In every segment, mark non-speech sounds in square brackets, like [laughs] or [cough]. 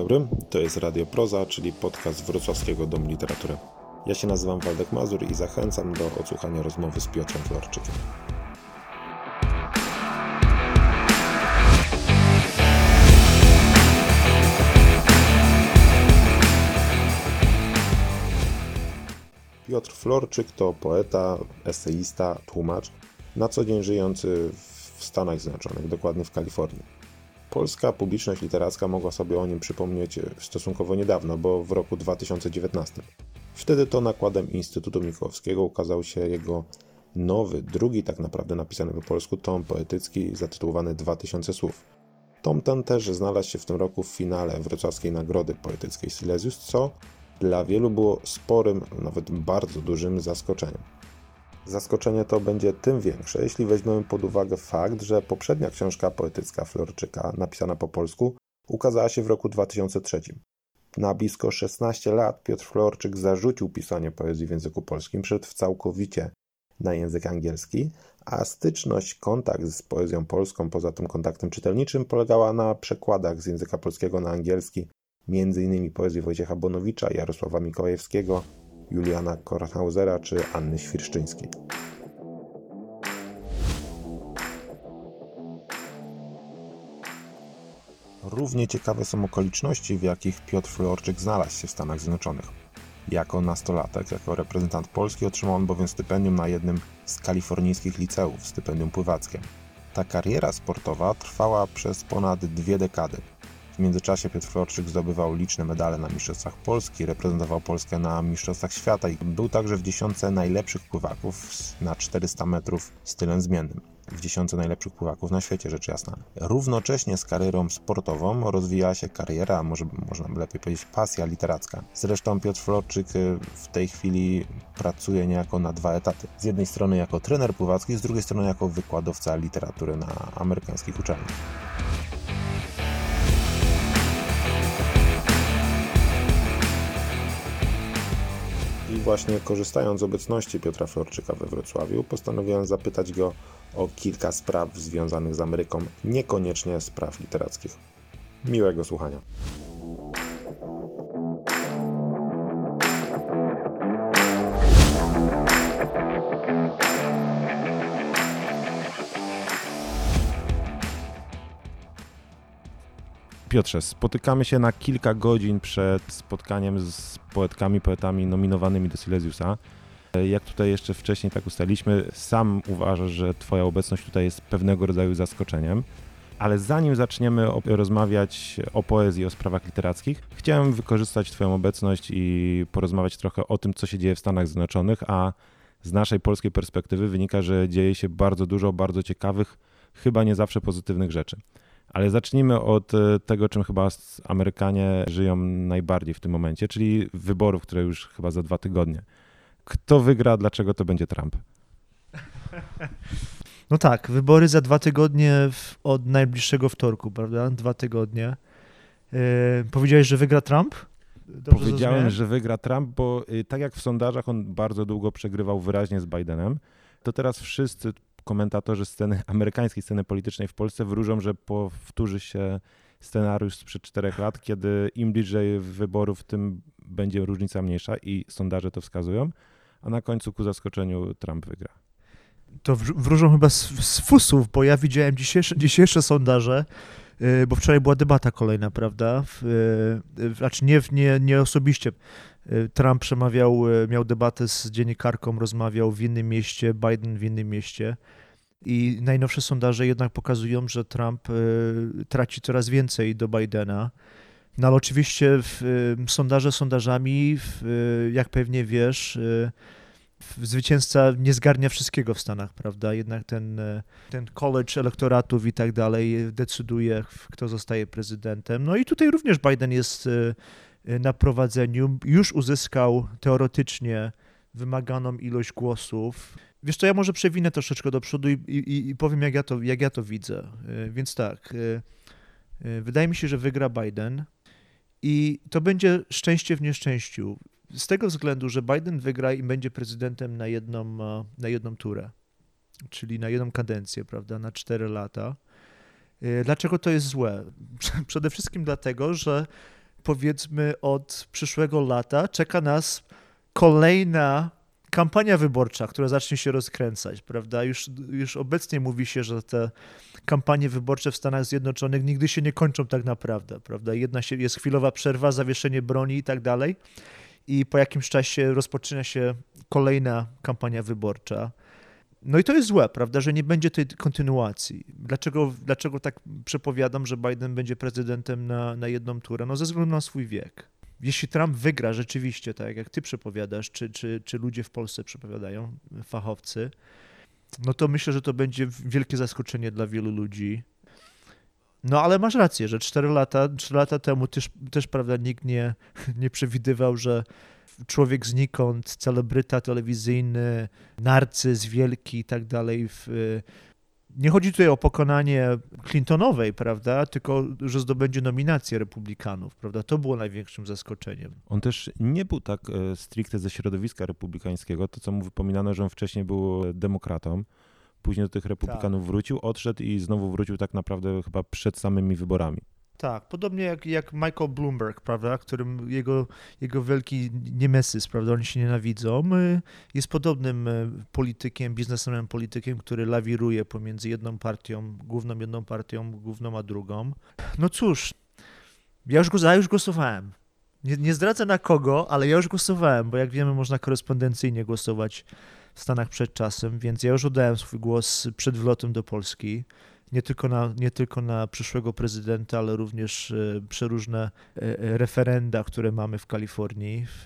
dobry, to jest Radio Proza, czyli podcast Wrocławskiego Domu Literatury. Ja się nazywam Waldek Mazur i zachęcam do odsłuchania rozmowy z Piotrem Florczykiem. Piotr Florczyk to poeta, eseista, tłumacz, na co dzień żyjący w Stanach Zjednoczonych, dokładnie w Kalifornii. Polska publiczność literacka mogła sobie o nim przypomnieć stosunkowo niedawno, bo w roku 2019. Wtedy to nakładem Instytutu Mikołowskiego ukazał się jego nowy, drugi tak naprawdę napisany po polsku tom poetycki zatytułowany 2000 słów. Tom ten też znalazł się w tym roku w finale Wrocławskiej Nagrody Poetyckiej Silesius, co dla wielu było sporym, nawet bardzo dużym zaskoczeniem. Zaskoczenie to będzie tym większe, jeśli weźmiemy pod uwagę fakt, że poprzednia książka poetycka Florczyka, napisana po polsku, ukazała się w roku 2003. Na blisko 16 lat Piotr Florczyk zarzucił pisanie poezji w języku polskim, przed całkowicie na język angielski, a styczność, kontakt z poezją polską, poza tym kontaktem czytelniczym, polegała na przekładach z języka polskiego na angielski, m.in. poezji Wojciecha Bonowicza, Jarosława Mikołajewskiego, Juliana Kornhausera czy Anny Świerszczyńskiej. Równie ciekawe są okoliczności, w jakich Piotr Florczyk znalazł się w Stanach Zjednoczonych. Jako nastolatek, jako reprezentant Polski otrzymał on bowiem stypendium na jednym z kalifornijskich liceów, stypendium pływackie. Ta kariera sportowa trwała przez ponad dwie dekady. W międzyczasie Piotr Florczyk zdobywał liczne medale na Mistrzostwach Polski, reprezentował Polskę na Mistrzostwach Świata i był także w dziesiątce najlepszych pływaków na 400 metrów stylem zmiennym. W dziesiątce najlepszych pływaków na świecie, rzecz jasna. Równocześnie z karierą sportową rozwijała się kariera, a może można by lepiej powiedzieć pasja literacka. Zresztą Piotr Florczyk y, w tej chwili pracuje niejako na dwa etaty. Z jednej strony jako trener pływacki, z drugiej strony jako wykładowca literatury na amerykańskich uczelniach. Właśnie korzystając z obecności Piotra Florczyka we Wrocławiu, postanowiłem zapytać go o kilka spraw związanych z Ameryką, niekoniecznie spraw literackich. Miłego słuchania. Piotrze, spotykamy się na kilka godzin przed spotkaniem z poetkami, poetami nominowanymi do Silesiusa. Jak tutaj jeszcze wcześniej tak ustaliśmy, sam uważasz, że Twoja obecność tutaj jest pewnego rodzaju zaskoczeniem. Ale zanim zaczniemy rozmawiać o poezji, o sprawach literackich, chciałem wykorzystać Twoją obecność i porozmawiać trochę o tym, co się dzieje w Stanach Zjednoczonych, a z naszej polskiej perspektywy wynika, że dzieje się bardzo dużo bardzo ciekawych, chyba nie zawsze pozytywnych rzeczy. Ale zacznijmy od e, tego, czym chyba Amerykanie żyją najbardziej w tym momencie, czyli wyborów, które już chyba za dwa tygodnie. Kto wygra, dlaczego to będzie Trump? [laughs] No tak, wybory za dwa tygodnie od najbliższego wtorku, prawda? Dwa tygodnie. Yy, powiedziałeś, że wygra Trump? Dobrze Powiedziałem, zrozumiałem? że wygra Trump, bo y, tak jak w sondażach on bardzo długo przegrywał wyraźnie z Bidenem, to teraz wszyscy komentatorzy sceny, amerykańskiej sceny politycznej w Polsce wróżą, że powtórzy się scenariusz sprzed czterech lat, kiedy im bliżej wyborów, tym będzie różnica mniejsza i sondaże to wskazują, a na końcu ku zaskoczeniu Trump wygra. To wróżą chyba z, z fusów, bo ja widziałem dzisiejsze, dzisiejsze sondaże, y, bo wczoraj była debata kolejna, prawda? Y, znaczy nie, nie, nie osobiście. Y, Trump przemawiał, miał debatę z dziennikarką, rozmawiał w innym mieście, Biden w innym mieście. I najnowsze sondaże jednak pokazują, że Trump traci coraz więcej do Bidena. No ale oczywiście w, sondaże sondażami, w, jak pewnie wiesz, zwycięzca nie zgarnia wszystkiego w Stanach, prawda? Jednak ten, ten college elektoratów i tak dalej decyduje, kto zostaje prezydentem. No i tutaj również Biden jest na prowadzeniu. Już uzyskał teoretycznie wymaganą ilość głosów. Wiesz to ja może przewinę troszeczkę do przodu i, i, i powiem, jak ja, to, jak ja to widzę. Więc tak, wydaje mi się, że wygra Biden. I to będzie szczęście w nieszczęściu. Z tego względu, że Biden wygra i będzie prezydentem na jedną, e, na jedną turę, czyli na jedną kadencję, prawda, na cztery lata. Dlaczego to jest złe? [laughs] Przede wszystkim dlatego, że powiedzmy od przyszłego lata czeka nas kolejna kampania wyborcza, która zacznie się rozkręcać, prawda? Już, już obecnie mówi się, że te kampanie wyborcze w Stanach Zjednoczonych nigdy się nie kończą tak naprawdę, prawda? Jedna się, jest chwilowa przerwa, zawieszenie broni i tak dalej i po jakimś czasie rozpoczyna się kolejna kampania wyborcza. No i to jest złe, prawda, że nie będzie tej kontynuacji. Dlaczego, dlaczego tak przepowiadam, że Biden będzie prezydentem na, na jedną turę? No ze względu na swój wiek. Jeśli Trump wygra rzeczywiście, tak jak ty przepowiadasz, czy, czy, czy ludzie w Polsce przepowiadają, fachowcy, no to myślę, że to będzie wielkie zaskoczenie dla wielu ludzi. No ale masz rację, że 4 lata, 4 lata temu też, też prawda, nikt nie, nie przewidywał, że człowiek znikąd, celebryta telewizyjny, narcyz wielki i tak dalej. Nie chodzi tutaj o pokonanie Clintonowej, prawda, tylko że zdobędzie nominację republikanów, prawda? To było największym zaskoczeniem. On też nie był tak e, stricte ze środowiska republikańskiego, to co mu wypominano, że on wcześniej był demokratą. Później do tych republikanów tak. wrócił, odszedł i znowu wrócił tak naprawdę chyba przed samymi wyborami. Tak, podobnie jak, jak Michael Bloomberg, prawda, którym jego, jego wielki niemesys, prawda, oni się nienawidzą, jest podobnym y, politykiem, biznesmenem politykiem, który lawiruje pomiędzy jedną partią, główną jedną partią, główną a drugą. No cóż, ja już, ja już głosowałem. Nie, nie zdradzę na kogo, ale ja już głosowałem, bo jak wiemy, można korespondencyjnie głosować w Stanach przed czasem, więc ja już oddałem swój głos przed wlotem do Polski nie tylko na, nie tylko na przyszłego prezydenta, ale również e, przeróżne e, e, referenda, które mamy w Kalifornii. W,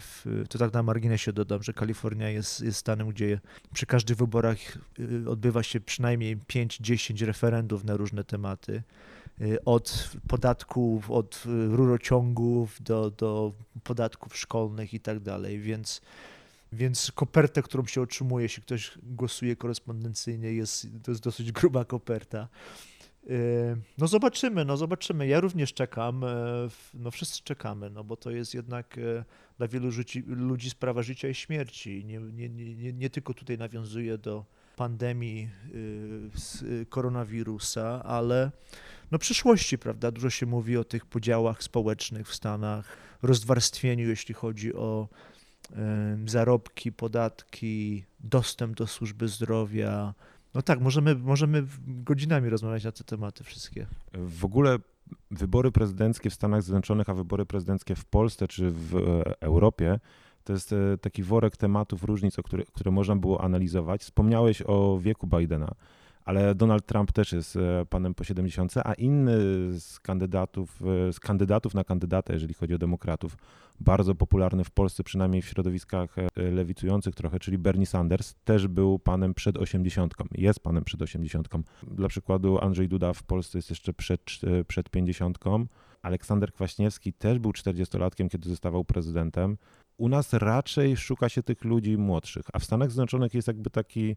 w, to tak na marginesie dodam, że Kalifornia jest, jest stanem, gdzie przy każdych wyborach odbywa się przynajmniej 5-10 referendów na różne tematy. Od podatków, od rurociągów do, do podatków szkolnych i tak dalej, więc więc kopertę, którą się otrzymuje, jeśli ktoś głosuje korespondencyjnie, jest, to jest dosyć gruba koperta. E, no zobaczymy, no zobaczymy. Ja również czekam, e, no wszyscy czekamy, no bo to jest jednak e, dla wielu ludzi, ludzi sprawa życia i śmierci. Nie, nie, nie, nie tylko tutaj nawiązuje do pandemii koronawirusa, ale no przyszłości, prawda? Dużo się mówi o tych podziałach społecznych w Stanach, rozwarstwieniu, jeśli chodzi o zarobki, podatki, dostęp do służby zdrowia. No tak, możemy, możemy godzinami rozmawiać na te tematy wszystkie. W ogóle wybory prezydenckie w Stanach Zjednoczonych, a wybory prezydenckie w Polsce czy w e, Europie to jest e, taki worek tematów, różnic, które, które można było analizować. Wspomniałeś o wieku Bidena ale Donald Trump też jest e, panem po 70, a inny z kandydatów, e, z kandydatów na kandydata, jeżeli chodzi o demokratów, bardzo popularny w Polsce, przynajmniej w środowiskach e, lewicujących trochę, czyli Bernie Sanders, też był panem przed 80, jest panem przed 80. Dla przykładu Andrzej Duda w Polsce jest jeszcze przed, przed 50. Aleksander Kwaśniewski też był 40-latkiem, kiedy zostawał prezydentem. U nas raczej szuka się tych ludzi młodszych, a w Stanach Zjednoczonych jest jakby taki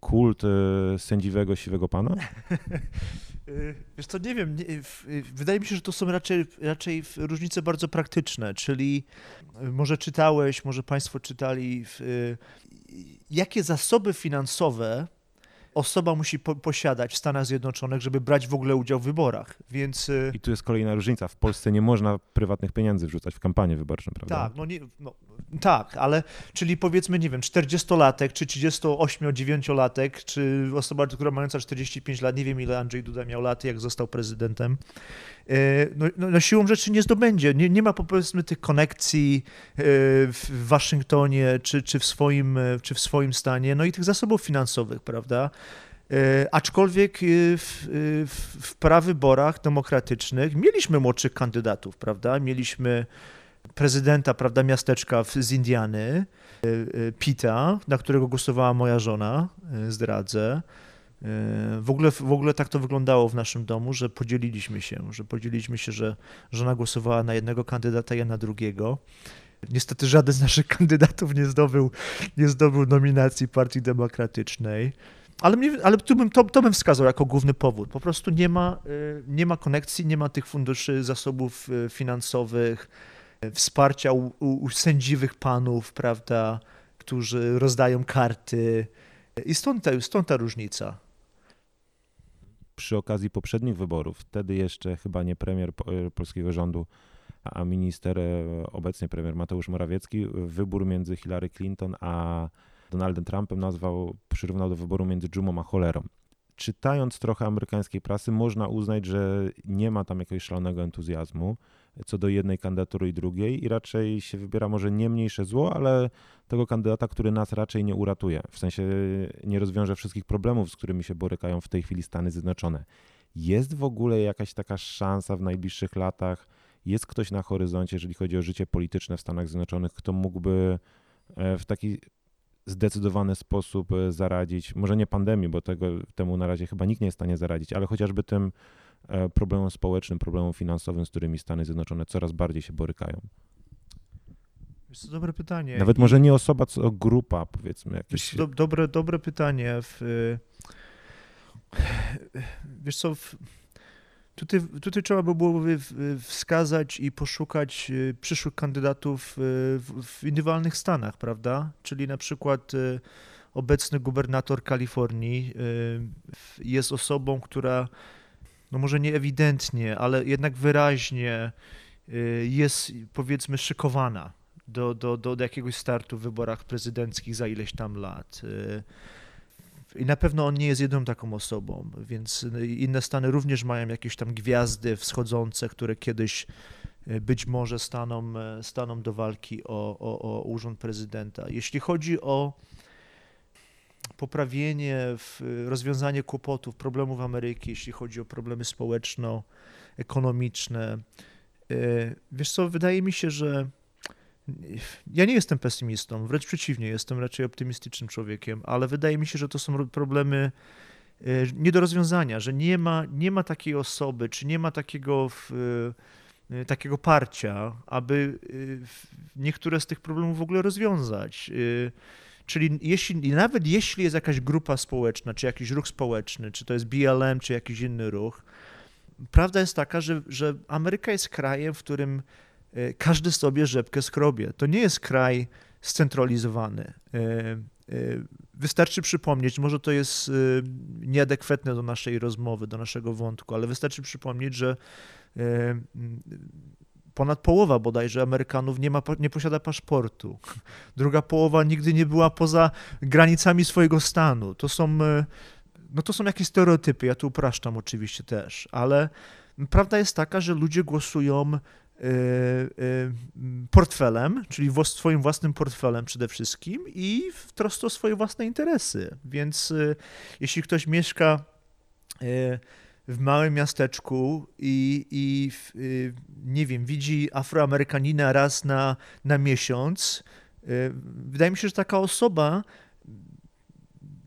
kult y, sędziwego siwego pana? [laughs] Y, wiesz to nie wiem, nie, wydaje mi się, że to są raczej, raczej różnice bardzo praktyczne, czyli y, może czytałeś, może państwo czytali, jakie zasoby finansowe osoba musi po posiadać w Stanach Zjednoczonych, żeby brać w ogóle udział w wyborach, więc... I tu jest kolejna różnica. W Polsce nie można prywatnych pieniędzy wrzucać w kampanię wyborczą, prawda? Tak, no, nie, no tak, ale czyli powiedzmy, nie wiem, 40-latek, czy 38-9-latek, czy osoba, która mająca 45 lat, nie wiem ile Andrzej Duda miał lat, jak został prezydentem, e, no, no, no siłą rzeczy nie zdobędzie. Nie, nie ma powiedzmy tych konekcji e, w Waszyngtonie, czy, czy, w swoim, e, czy w swoim stanie, no i tych zasobów finansowych, prawda? Aczkolwiek w, w, w prawyborach demokratycznych mieliśmy młodszych kandydatów, prawda? Mieliśmy prezydenta, prawda, miasteczka z Indiany, e, e, Pita, na którego głosowała moja żona, e, zdradzę. W ogóle, w ogóle tak to wyglądało w naszym domu, że podzieliliśmy się, że podzieliliśmy się, że żona głosowała na jednego kandydata, ja na drugiego. Niestety żaden z naszych kandydatów nie zdobył, nie zdobył nominacji Partii Demokratycznej. Ale, mnie, ale tu bym, to, to bym wskazał jako główny powód. Po prostu nie ma, nie ma konekcji, nie ma tych funduszy, zasobów finansowych, wsparcia u, u sędziwych panów, prawda, którzy rozdają karty. I stąd ta, stąd ta różnica. Przy okazji poprzednich wyborów, wtedy jeszcze chyba nie premier polskiego rządu, a minister, e, obecnie premier Mateusz Morawiecki, wybór między Hillary Clinton a Donaldem Trumpem nazwał, przyrównał do wyboru między dżumą a cholerą. Czytając trochę amerykańskiej prasy, można uznać, że nie ma tam jakiegoś szalonego entuzjazmu co do jednej kandydatury i drugiej i raczej się wybiera może nie mniejsze zło, ale tego kandydata, który nas raczej nie uratuje. W sensie nie rozwiąże wszystkich problemów, z którymi się borykają w tej chwili Stany Zjednoczone. Jest w ogóle jakaś taka szansa w najbliższych latach? Jest ktoś na horyzoncie, jeżeli chodzi o życie polityczne w Stanach Zjednoczonych, kto mógłby e, w taki zdecydowany sposób e, zaradzić, może nie pandemii, bo tego, temu na razie chyba nikt nie jest w stanie zaradzić, ale chociażby tym problemom społecznym, problemom finansowym, z którymi Stany Zjednoczone coraz bardziej się borykają. Jest to dobre pytanie. Nawet I- może nie osoba, co grupa, powiedzmy, Wiesz, jakieś. do, dobre, dobre pytanie. W, wiesz co, w, tutaj, tutaj trzeba by było wskazać i poszukać y, przyszłych kandydatów w, indywidualnych stanach, prawda? Czyli na przykład obecny gubernator Kalifornii jest osobą, która no może nie ewidentnie, ale jednak wyraźnie y, jest powiedzmy szykowana do, do, do, do jakiegoś startu w wyborach prezydenckich za ileś tam lat. Y, I na pewno on nie jest jedyną taką osobą, więc inne stany również mają jakieś tam gwiazdy wschodzące, które kiedyś y, być może staną, staną do walki o, o, o urząd prezydenta. Jeśli chodzi o poprawienie, rozwiązanie kłopotów, problemów Ameryki, jeśli chodzi o problemy społeczno-ekonomiczne, y, wiesz co, wydaje mi się, że ja nie jestem pesymistą, wręcz przeciwnie, jestem raczej optymistycznym człowiekiem, ale wydaje mi się, że to są ro- problemy e, nie do rozwiązania, że nie ma, nie ma takiej osoby, czy nie ma takiego, w, e, takiego parcia, aby e, niektóre z tych problemów w ogóle rozwiązać. Czyli jeśli, nawet jeśli jest jakaś grupa społeczna, czy jakiś ruch społeczny, czy to jest BLM, czy jakiś inny ruch, prawda jest taka, że, że Ameryka jest krajem, w którym e, każdy sobie rzepkę skrobie. To nie jest kraj scentralizowany. E, e, Wystarczy przypomnieć, może to jest nieadekwatne do naszej rozmowy, do naszego wątku, ale wystarczy przypomnieć, że ponad połowa bodajże Amerykanów nie, ma, nie posiada paszportu. [laughs] Druga połowa nigdy nie była poza granicami swojego stanu. To są, e, no to są jakieś stereotypy, ja tu upraszczam oczywiście też, ale prawda jest taka, że ludzie głosują y, y, portfelem, czyli wo- swoim własnym portfelem przede wszystkim i w trosce o swoje własne interesy. Więc jeśli ktoś mieszka w małym miasteczku i, i y, nie wiem, widzi Afroamerykanina raz na, na miesiąc, y, wydaje mi się, że taka osoba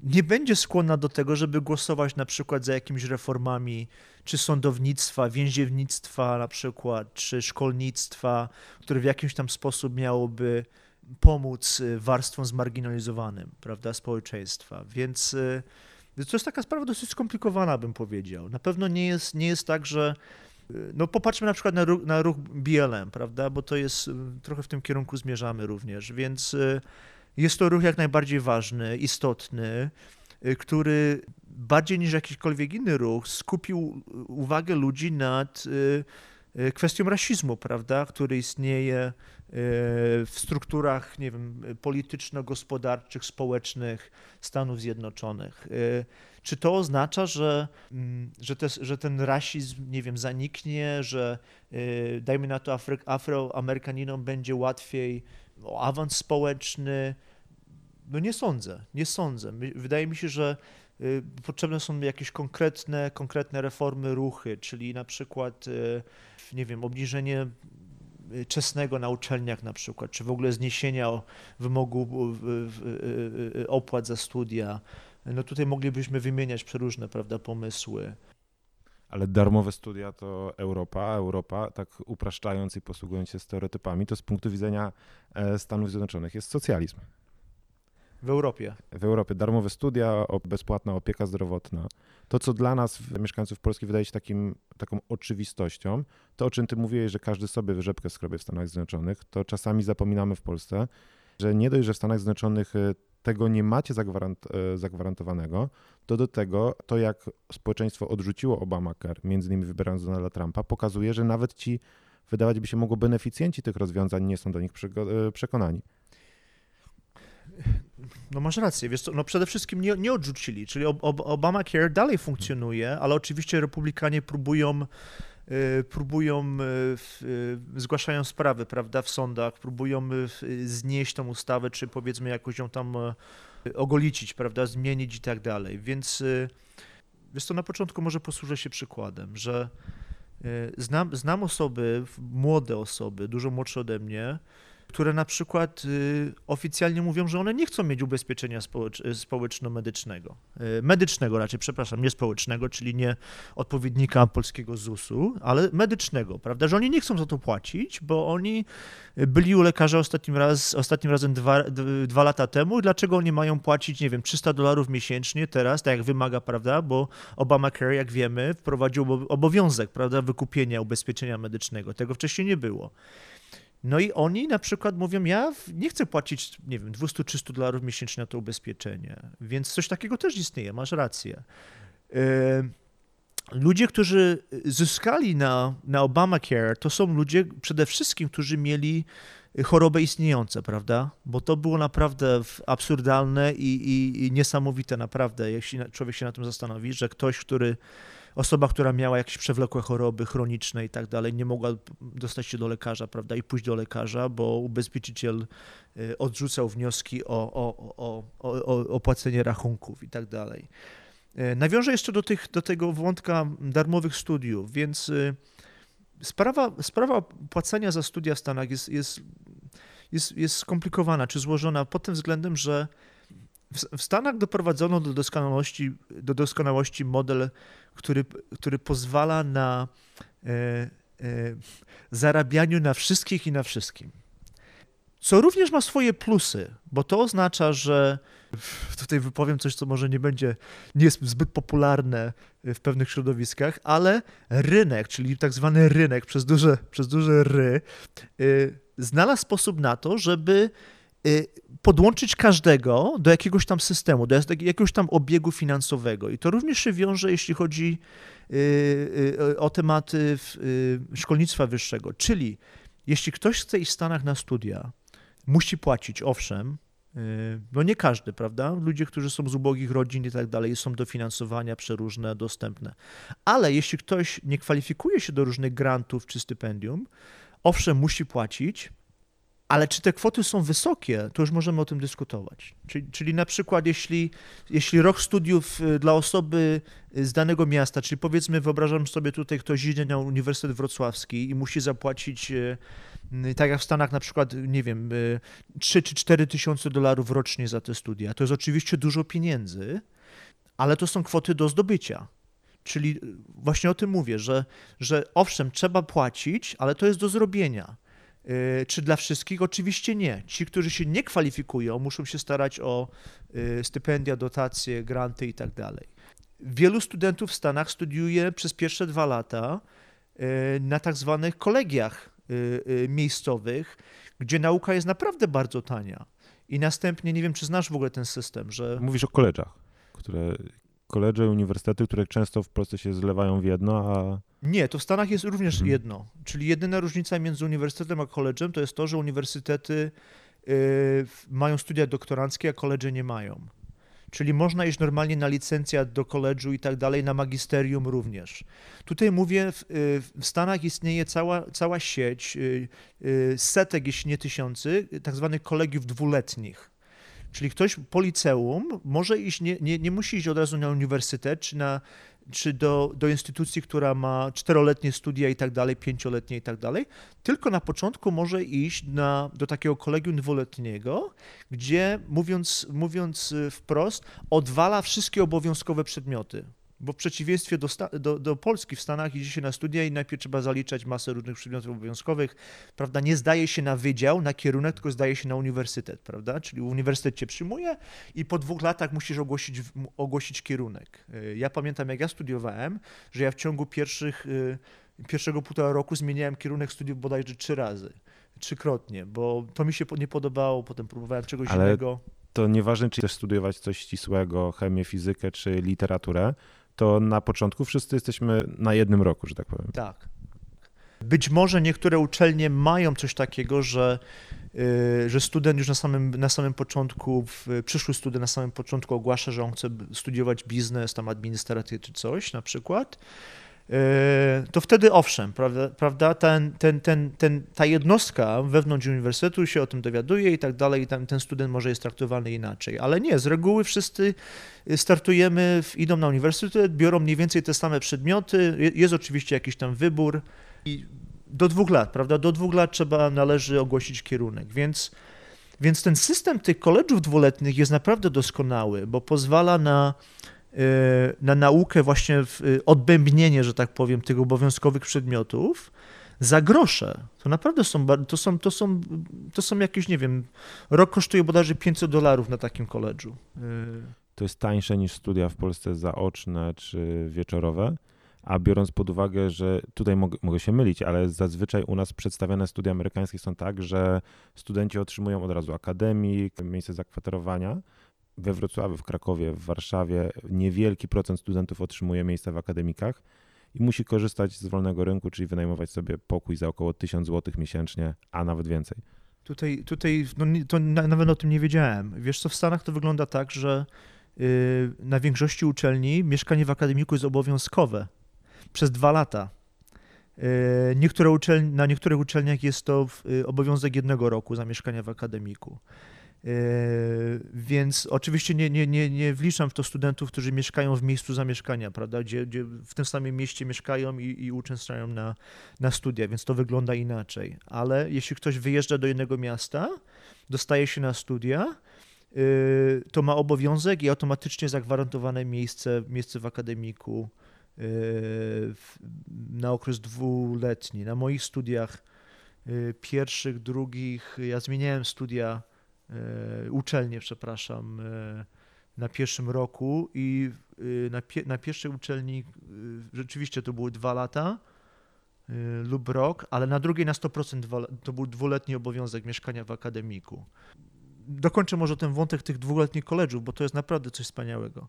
nie będzie skłonna do tego, żeby głosować na przykład za jakimiś reformami czy sądownictwa, więziennictwa na przykład, czy szkolnictwa, które w jakiś tam sposób miałoby pomóc y, warstwom zmarginalizowanym, prawda, społeczeństwa. Więc y, to jest taka sprawa dosyć skomplikowana, bym powiedział. Na pewno nie jest, nie jest tak, że y, no popatrzmy na przykład na ruch, na ruch BLM, prawda, bo to jest, y, trochę w tym kierunku zmierzamy również, więc y, jest to ruch jak najbardziej ważny, istotny, który bardziej niż jakikolwiek inny ruch skupił uwagę ludzi nad kwestią rasizmu, prawda, który istnieje y, w strukturach, nie wiem, polityczno-gospodarczych, społecznych Stanów Zjednoczonych. Y, Czy to oznacza, że, mm, że, te, że ten rasizm, nie wiem, zaniknie, że y, dajmy na to Afry, Afroamerykaninom będzie łatwiej o awans społeczny? No nie sądzę, nie sądzę. Wydaje mi się, że y, potrzebne są jakieś konkretne, konkretne reformy, ruchy, czyli na przykład, y, nie wiem, obniżenie y, czesnego na uczelniach na przykład, czy w ogóle zniesienia wymogu y, y, opłat za studia. No tutaj moglibyśmy wymieniać przeróżne, prawda, pomysły. Ale darmowe studia to Europa, Europa, tak upraszczając i posługując się stereotypami, to z punktu widzenia e, Stanów Zjednoczonych jest socjalizm. W Europie. W Europie darmowe studia, bezpłatna opieka zdrowotna. To, co dla nas, mieszkańców Polski, wydaje się takim, taką oczywistością, to o czym ty mówiłeś, że każdy sobie rzepkę skrobie w Stanach Zjednoczonych, to czasami zapominamy w Polsce, że nie dość, że w Stanach Zjednoczonych e, tego nie macie e, zagwarantowanego, to do tego to, jak społeczeństwo odrzuciło Obamacare, między innymi wybierając Donalda Trumpa, pokazuje, że nawet ci wydawać by się mogło, beneficjenci tych rozwiązań nie są do nich e, przekonani. No masz rację, wiesz co, no przede wszystkim nie, nie odrzucili, czyli Ob- Ob- Obamacare dalej funkcjonuje, ale oczywiście republikanie próbują, y, próbują, y, y, zgłaszają sprawy, prawda, w sądach, próbują znieść tą ustawę, czy powiedzmy jakoś ją tam ogolicić, prawda, zmienić i tak dalej, więc wiesz co, na początku może posłużę się przykładem, że znam, znam osoby, młode osoby, dużo młodsze ode mnie, które na przykład y, oficjalnie mówią, że one nie chcą mieć ubezpieczenia społecz- y, społeczno-medycznego. Y, medycznego raczej, przepraszam, nie społecznego, czyli nie odpowiednika polskiego ZUS-u, ale medycznego, prawda? Że oni nie chcą za to płacić, bo oni byli u lekarza ostatnim, raz, ostatnim razem dwa, dwa lata temu dlaczego oni mają płacić, nie wiem, 300 dolarów miesięcznie teraz, tak jak wymaga, prawda? Bo Obamacare, jak wiemy, wprowadził obo- obowiązek, prawda, wykupienia ubezpieczenia medycznego. Tego wcześniej nie było. No i oni na przykład mówią, ja nie chcę płacić, nie wiem, 200-300 dolarów miesięcznie na to ubezpieczenie, więc coś takiego też istnieje, masz rację. E, Ludzie, którzy zyskali na, na Obamacare, to są ludzie przede wszystkim, którzy mieli chorobę istniejące, prawda? Bo to było naprawdę absurdalne i, i, i niesamowite, naprawdę, jeśli człowiek się na tym zastanowi, że ktoś, który osoba, która miała jakieś przewlekłe choroby chroniczne i tak dalej, nie mogła dostać się do lekarza, prawda, i pójść do lekarza, bo ubezpieczyciel y, odrzucał wnioski o, o, o, o, opłacenie rachunków i tak dalej. Y, Nawiążę jeszcze do, tych, do tego wątka darmowych studiów, więc y, sprawa, sprawa płacenia za studia w Stanach jest, jest, jest, jest skomplikowana czy złożona pod tym względem, że w, Stanach doprowadzono do doskonałości, do doskonałości model, który, który pozwala na e, e, zarabianiu na wszystkich i na wszystkim. Co również ma swoje plusy, bo to oznacza, że tutaj wypowiem coś, co może nie będzie, nie jest zbyt popularne w pewnych środowiskach, ale rynek, czyli tak zwany rynek przez duże, przez duże ry, y, znalazł sposób na to, żeby podłączyć każdego do jakiegoś tam systemu, do jak- jakiegoś tam obiegu finansowego. I to również się wiąże, jeśli chodzi y, y, o tematy y, szkolnictwa wyższego. Czyli jeśli ktoś chce iść w Stanach na studia, musi płacić, owszem, y, no nie każdy, prawda? Ludzie, którzy są z ubogich rodzin i tak dalej, są dofinansowania przeróżne, dostępne. Ale jeśli ktoś nie kwalifikuje się do różnych grantów czy stypendium, owszem, musi płacić, ale czy te kwoty są wysokie, to już możemy o tym dyskutować. Czyli, czyli na przykład, jeśli, jeśli rok studiów y, dla osoby y, z danego miasta, czyli powiedzmy, wyobrażam sobie tutaj, ktoś idzie na Uniwersytet Wrocławski i musi zapłacić, y, tak jak w Stanach na przykład, nie wiem, y, 3 czy 4 tysiące dolarów rocznie za te studia. To jest oczywiście dużo pieniędzy, ale to są kwoty do zdobycia. Czyli właśnie o tym mówię, że, że owszem, trzeba płacić, ale to jest do zrobienia. Y, Czy dla wszystkich? Oczywiście nie. Ci, którzy się nie kwalifikują, muszą się starać o y, stypendia, dotacje, granty i tak. Wielu studentów w Stanach studiuje przez pierwsze dwa lata y, na tak zwanych kolegiach miejscowych, gdzie nauka jest naprawdę bardzo tania. I następnie, nie wiem, czy znasz w ogóle ten system, że Mówisz o koledżach, które, koledże, uniwersytety, które często w Polsce się zlewają w jedno, a Nie, to w Stanach jest również Mhm. jedno. Czyli jedyna różnica między uniwersytetem a college'em to jest to, że uniwersytety y, mają studia doktoranckie, a koledże nie mają. Czyli można iść normalnie na licencjat do koledżu i tak dalej, na magisterium również. Tutaj mówię, w, y, w Stanach istnieje cała, cała sieć y, y, setek, jeśli nie tysiący, tak zwanych kolegiów dwuletnich. Czyli ktoś po liceum może iść, nie, nie, nie musi iść od razu na uniwersytet czy, na, czy do, do instytucji, która ma czteroletnie studia i tak dalej, pięcioletnie i tak dalej, tylko na początku może iść na, do takiego kolegium dwuletniego, gdzie mówiąc, mówiąc y, wprost, odwala wszystkie obowiązkowe przedmioty. Bo w przeciwieństwie do, do, do Polski w Stanach idzie się na studia i najpierw trzeba zaliczać masę różnych przedmiotów obowiązkowych, prawda? Nie zdaje się na wydział, na kierunek, tylko zdaje się na uniwersytet, prawda? Czyli uniwersytet cię przyjmuje i po dwóch latach musisz ogłosić, ogłosić kierunek. Y, Ja pamiętam, jak ja studiowałem, że ja w ciągu pierwszych, y, pierwszego półtora roku zmieniałem kierunek studiów bodajże trzy razy. Trzykrotnie, bo to mi się nie podobało, potem próbowałem czegoś Ale innego. to nieważne, czy chcesz studiować coś ścisłego, chemię, fizykę czy literaturę, to na początku wszyscy jesteśmy na jednym roku, że tak powiem. Tak. Być może niektóre uczelnie mają coś takiego, że, y, że student już na samym, na samym początku, przyszły student na samym początku ogłasza, że on chce studiować biznes, tam administrację czy coś na przykład. Y, To wtedy owszem, prawda, prawda ten, ten, ten, ten, ta jednostka wewnątrz uniwersytetu się o tym dowiaduje i tak dalej, i tam ten student może jest traktowany inaczej. Ale nie, z reguły wszyscy startujemy, w- idą na uniwersytet, biorą mniej więcej te same przedmioty, je- jest oczywiście jakiś tam wybór i do dwóch lat, prawda, do dwóch lat trzeba, należy ogłosić kierunek, więc, więc ten system tych koledżów dwuletnich jest naprawdę doskonały, bo pozwala na, na naukę właśnie, w, e, odbębnienie, że tak powiem, tych obowiązkowych przedmiotów za grosze. To naprawdę są, to są, to są, to są jakieś, nie wiem, rok kosztuje bodajże 500 dolarów na takim koledżu. E, To jest tańsze niż studia w Polsce zaoczne czy wieczorowe. A biorąc pod uwagę, że tutaj mogę, mogę się mylić, ale zazwyczaj u nas przedstawiane studia amerykańskie są tak, że studenci otrzymują od razu akademik, miejsce zakwaterowania. We Wrocławiu, w Krakowie, w Warszawie niewielki procent studentów otrzymuje miejsca w akademikach i musi korzystać z wolnego rynku, czyli wynajmować sobie pokój za około 1000 zł miesięcznie, a nawet więcej. Tutaj, tutaj no, to na, nawet o tym nie wiedziałem. Wiesz co, w Stanach to wygląda tak, że y, na większości uczelni mieszkanie w akademiku jest obowiązkowe przez dwa lata. Y, niektóre uczelni, na niektórych uczelniach jest to y, obowiązek jednego roku zamieszkania w akademiku. Y, Więc oczywiście nie, nie, nie, nie wliczam w to studentów, którzy mieszkają w miejscu zamieszkania, prawda, gdzie, gdzie w tym samym mieście mieszkają i, i uczęszczają na, na studia, więc to wygląda inaczej. Ale jeśli ktoś wyjeżdża do innego miasta, dostaje się na studia, yy, to ma obowiązek i automatycznie zagwarantowane miejsce, miejsce w akademiku yy, na okres dwuletni. Na moich studiach yy, pierwszych, drugich, ja zmieniałem studia, yy, uczelnie, przepraszam, yy, na pierwszym roku i yy, na, pie, na pierwszej uczelni rzeczywiście to były dwa lata lub rok, ale na drugiej na 100% dwa, to był dwuletni obowiązek mieszkania w akademiku. Dokończę może ten wątek tych dwuletnich koledżów, bo to jest naprawdę coś wspaniałego.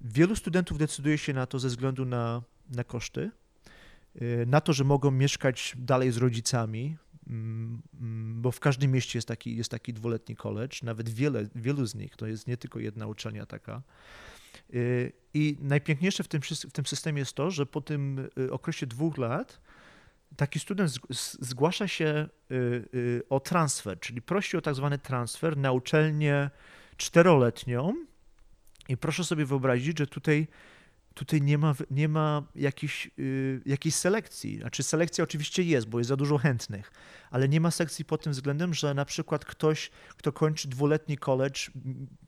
Wielu studentów decyduje się na to ze względu na, na koszty, na to, że mogą mieszkać dalej z rodzicami, mm, bo w każdym mieście jest taki, jest taki dwuletni college, nawet wiele, wielu z nich, to jest nie tylko jedna uczelnia taka. Y, I najpiękniejsze w tym, w tym systemie jest to, że po tym y, okresie dwóch lat taki student zgłasza się y, o transfer, czyli prosi o tak zwany transfer na uczelnię czteroletnią i proszę sobie wyobrazić, że tutaj, tutaj nie ma, nie ma jakiejś, y, jakiejś selekcji. Znaczy selekcja oczywiście jest, bo jest za dużo chętnych, ale nie ma sekcji pod tym względem, że na przykład ktoś, kto kończy dwuletni college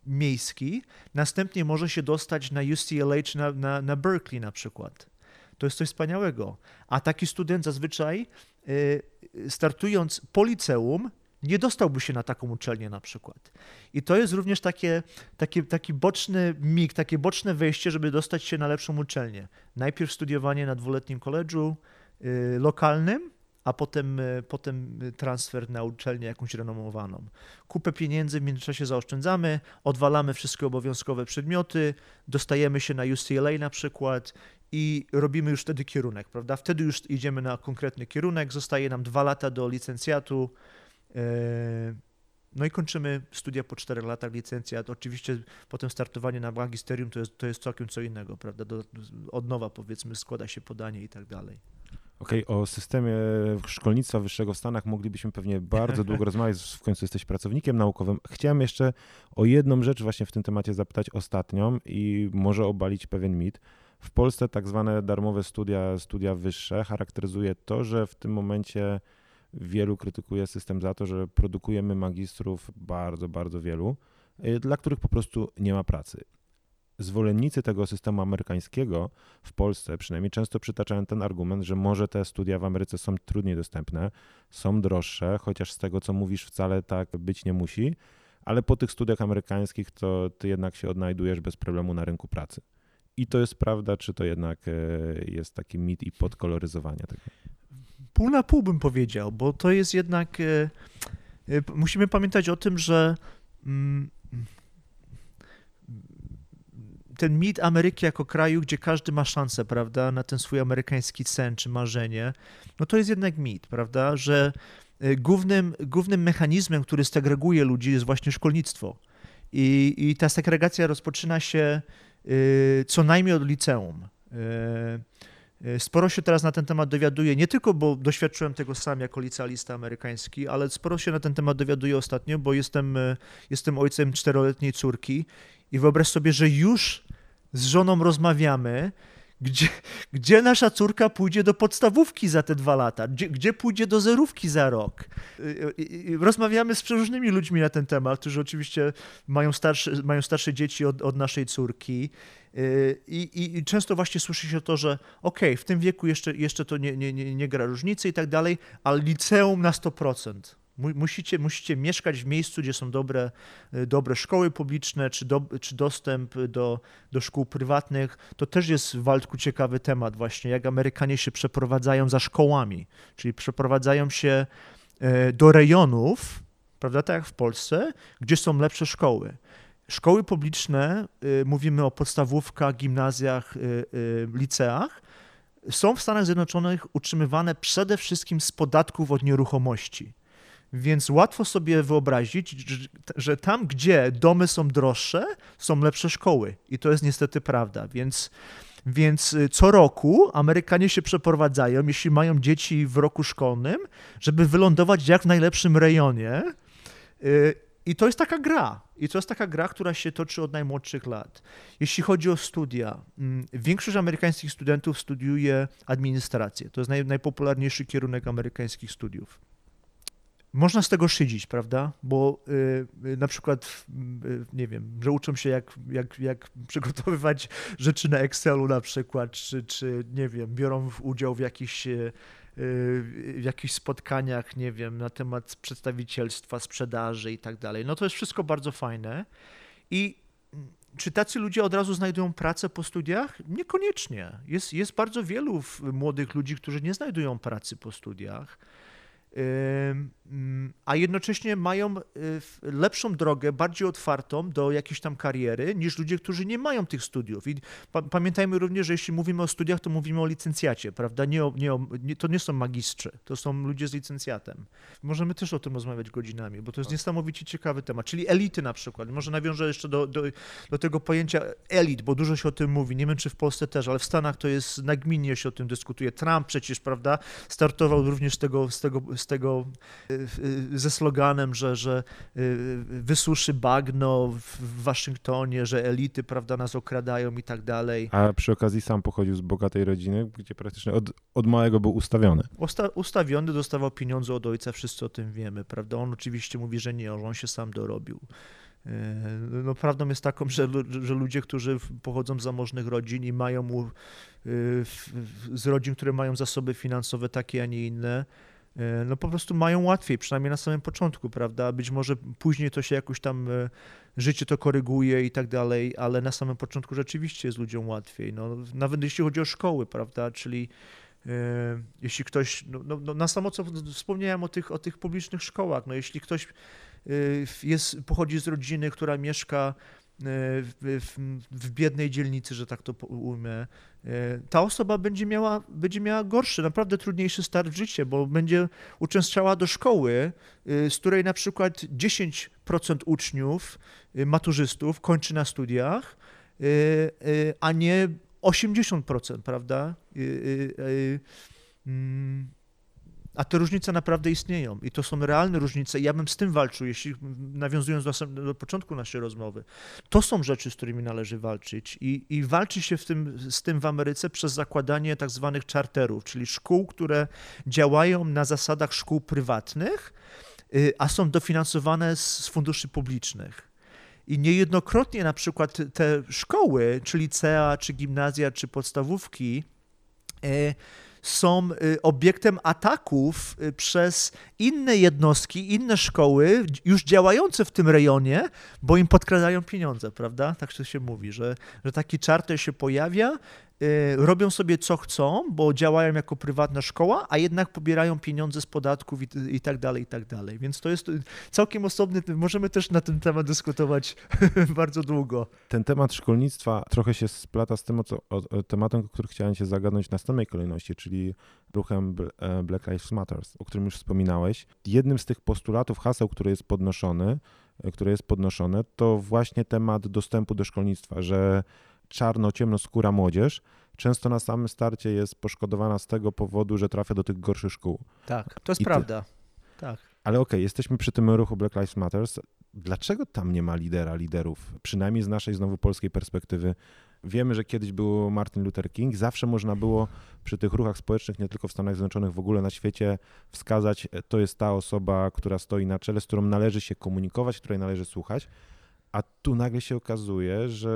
miejski, następnie może się dostać na UCLA czy na, na, na Berkeley na przykład. To jest coś wspaniałego. A taki student zazwyczaj y, startując po liceum nie dostałby się na taką uczelnię na przykład. I to jest również takie, takie, taki boczny mig, takie boczne wejście, żeby dostać się na lepszą uczelnię. Najpierw studiowanie na dwuletnim koledżu y, lokalnym, a potem, y, potem transfer na uczelnię jakąś renomowaną. Kupę pieniędzy w międzyczasie zaoszczędzamy, odwalamy wszystkie obowiązkowe przedmioty, dostajemy się na UCLA na przykład i robimy już wtedy kierunek, prawda? Wtedy już idziemy na konkretny kierunek, zostaje nam dwa lata do licencjatu. E, No i kończymy studia po czterech latach licencjat. Oczywiście potem startowanie na magisterium to jest, to jest całkiem co innego, prawda? Do, od nowa powiedzmy składa się podanie i tak dalej. Okej, o systemie szkolnictwa wyższego w Stanach moglibyśmy pewnie bardzo długo [laughs] rozmawiać, w końcu jesteś pracownikiem naukowym. Chciałem jeszcze o jedną rzecz właśnie w tym temacie zapytać ostatnią i może obalić pewien mit. W Polsce tak zwane darmowe studia, studia wyższe charakteryzuje to, że w tym momencie wielu krytykuje system za to, że produkujemy magistrów bardzo, bardzo wielu, y, dla których po prostu nie ma pracy. Zwolennicy tego systemu amerykańskiego w Polsce przynajmniej często przytaczają ten argument, że może te studia w Ameryce są trudniej dostępne, są droższe, chociaż z tego co mówisz wcale tak być nie musi, ale po tych studiach amerykańskich to ty jednak się odnajdujesz bez problemu na rynku pracy. I to jest prawda, czy to jednak e, jest taki mit i podkoloryzowanie tego? Pół na pół bym powiedział, bo to jest jednak. e, e, Musimy pamiętać o tym, że mm, ten mit Ameryki jako kraju, gdzie każdy ma szansę, prawda, na ten swój amerykański sen czy marzenie, no to jest jednak mit, prawda, że y, głównym, głównym mechanizmem, który segreguje ludzi jest właśnie szkolnictwo. I, i ta segregacja rozpoczyna się co najmniej od liceum. Y, Sporo się teraz na ten temat dowiaduję, nie tylko bo doświadczyłem tego sam jako licealista amerykański, ale sporo się na ten temat dowiaduję ostatnio, bo jestem, y, jestem ojcem czteroletniej córki i wyobraź sobie, że już z żoną rozmawiamy, gdzie, gdzie nasza córka pójdzie do podstawówki za te dwa lata, gdzie, gdzie pójdzie do zerówki za rok. Y, y, y, Rozmawiamy z przeróżnymi ludźmi na ten temat, którzy oczywiście mają starsze, mają starsze dzieci od, od naszej córki. I, i, I często właśnie słyszy się to, że okej, w tym wieku jeszcze, jeszcze to nie, nie, nie, nie gra różnicy i tak dalej, ale liceum na 100%. Mu- Musicie, musicie mieszkać w miejscu, gdzie są dobre, y, dobre szkoły publiczne, czy, do, czy dostęp do, do szkół prywatnych. To też jest w Waldku ciekawy temat właśnie, jak Amerykanie się przeprowadzają za szkołami, czyli przeprowadzają się e, do rejonów, prawda, tak jak w Polsce, gdzie są lepsze szkoły. Szkoły publiczne, y, mówimy o podstawówkach, gimnazjach, y, liceach, są w Stanach Zjednoczonych utrzymywane przede wszystkim z podatków od nieruchomości. Więc łatwo sobie wyobrazić, że- tam, gdzie domy są droższe, są lepsze szkoły. I to jest niestety prawda. Więc, więc y, co roku Amerykanie się przeprowadzają, jeśli mają dzieci w roku szkolnym, żeby wylądować jak w najlepszym rejonie. Y, I to jest taka gra. I to jest taka gra, która się toczy od najmłodszych lat. Jeśli chodzi o studia, mm, większość amerykańskich studentów studiuje administrację. To jest naj, najpopularniejszy kierunek amerykańskich studiów. Można z tego szydzić, prawda? Bo y, y, na przykład, y, nie wiem, że uczą się jak, jak, jak [laughs] przygotowywać rzeczy na Excelu na przykład, czy, czy nie wiem, biorą w- udział w jakichś, w jakichś spotkaniach, nie wiem, na temat przedstawicielstwa, sprzedaży i tak dalej. No to jest wszystko bardzo fajne. I mm, czy tacy ludzie od razu znajdują pracę po studiach? Niekoniecznie. Jest, jest bardzo wielu młodych ludzi, którzy nie znajdują pracy po studiach. Mm, a jednocześnie mają y, lepszą drogę, bardziej otwartą do jakiejś tam kariery niż ludzie, którzy nie mają tych studiów. I pa, pamiętajmy również, że jeśli mówimy o studiach, to mówimy o licencjacie, prawda? Nie o, nie o, nie, to nie są magistrzy, to są ludzie z licencjatem. Możemy też o tym rozmawiać godzinami, bo to jest niesamowicie ciekawy temat. Czyli elity na przykład. Może nawiążę jeszcze do, do, do tego pojęcia elit, bo dużo się o tym mówi. Nie wiem, czy w Polsce też, ale w Stanach to jest nagminnie się o tym dyskutuje. Trump przecież, prawda, startował również z tego, z tego, z tego y, y, ze sloganem, że, że y, wysuszy bagno w- Waszyngtonie, że elity, prawda, nas okradają i tak dalej. A przy okazji sam pochodził z bogatej rodziny, gdzie praktycznie od, od małego był ustawiony. Usta- ustawiony, dostawał pieniądze od ojca, wszyscy o tym wiemy, prawda? On oczywiście mówi, że nie, on się sam dorobił. No, prawdą jest taką, że, że ludzie, którzy pochodzą z zamożnych rodzin i mają z rodzin, które mają zasoby finansowe takie, a nie inne, no po prostu mają łatwiej, przynajmniej na samym początku, prawda? Być może później to się jakoś tam e, życie to koryguje i tak dalej, ale na samym początku rzeczywiście jest ludziom łatwiej. No, nawet jeśli chodzi o szkoły, prawda? Czyli E, jeśli ktoś, no, no, no na samo co wspomniałem o tych, o tych publicznych szkołach, no jeśli ktoś e, jest, pochodzi z rodziny, która mieszka e, w, w, w biednej dzielnicy, że tak to ujmę, e, ta osoba będzie miała, będzie miała gorszy, naprawdę trudniejszy start w życie, bo będzie uczęszczała do szkoły, e, z której na przykład 10% uczniów, e, maturzystów kończy na studiach, e, e, a nie 80%, prawda? Y, y, y, A te różnice naprawdę istnieją i to są realne różnice. Ja bym z tym walczył, jeśli nawiązując do, do początku naszej rozmowy. To są rzeczy, z którymi należy walczyć i, i walczy się w tym, z tym w Ameryce przez zakładanie tak zwanych charterów, czyli szkół, które działają na zasadach szkół prywatnych, y, a są dofinansowane z, funduszy publicznych. I niejednokrotnie na przykład te szkoły, czy licea, czy gimnazja, czy podstawówki, e, są y, obiektem ataków y, przez inne jednostki, inne szkoły już działające w tym rejonie, bo im podkradają pieniądze, prawda? Tak się mówi, że, że taki czarter się pojawia, robią sobie co chcą, bo działają jako prywatna szkoła, a jednak pobierają pieniądze z podatków i, i tak dalej, i tak dalej. Więc to jest y, całkiem osobny, możemy też na ten temat dyskutować [laughs] bardzo długo. Ten temat szkolnictwa trochę się splata z tym, o co, o, tematem, który chciałem się zagadnąć w następnej kolejności, czyli ruchem e, Black Lives Matter, o którym już wspominałeś. Jednym z tych postulatów, haseł, które jest podnoszony, e, które jest podnoszone, to właśnie temat dostępu do szkolnictwa, że czarno-ciemnoskóra młodzież często na samym starcie jest poszkodowana z tego powodu, że trafia do tych gorszych szkół. Tak, to jest I ty- prawda. Tak. Ale okej, jesteśmy przy tym ruchu Black Lives Matter. Dlaczego tam nie ma lidera, liderów? Przynajmniej z naszej znowu polskiej perspektywy. Wiemy, że kiedyś był Martin Luther King. Zawsze można było przy tych ruchach społecznych, nie tylko w Stanach Zjednoczonych, w ogóle na świecie, wskazać, e, to jest ta osoba, która stoi na czele, z którą należy się komunikować, której należy słuchać. A tu nagle się okazuje, że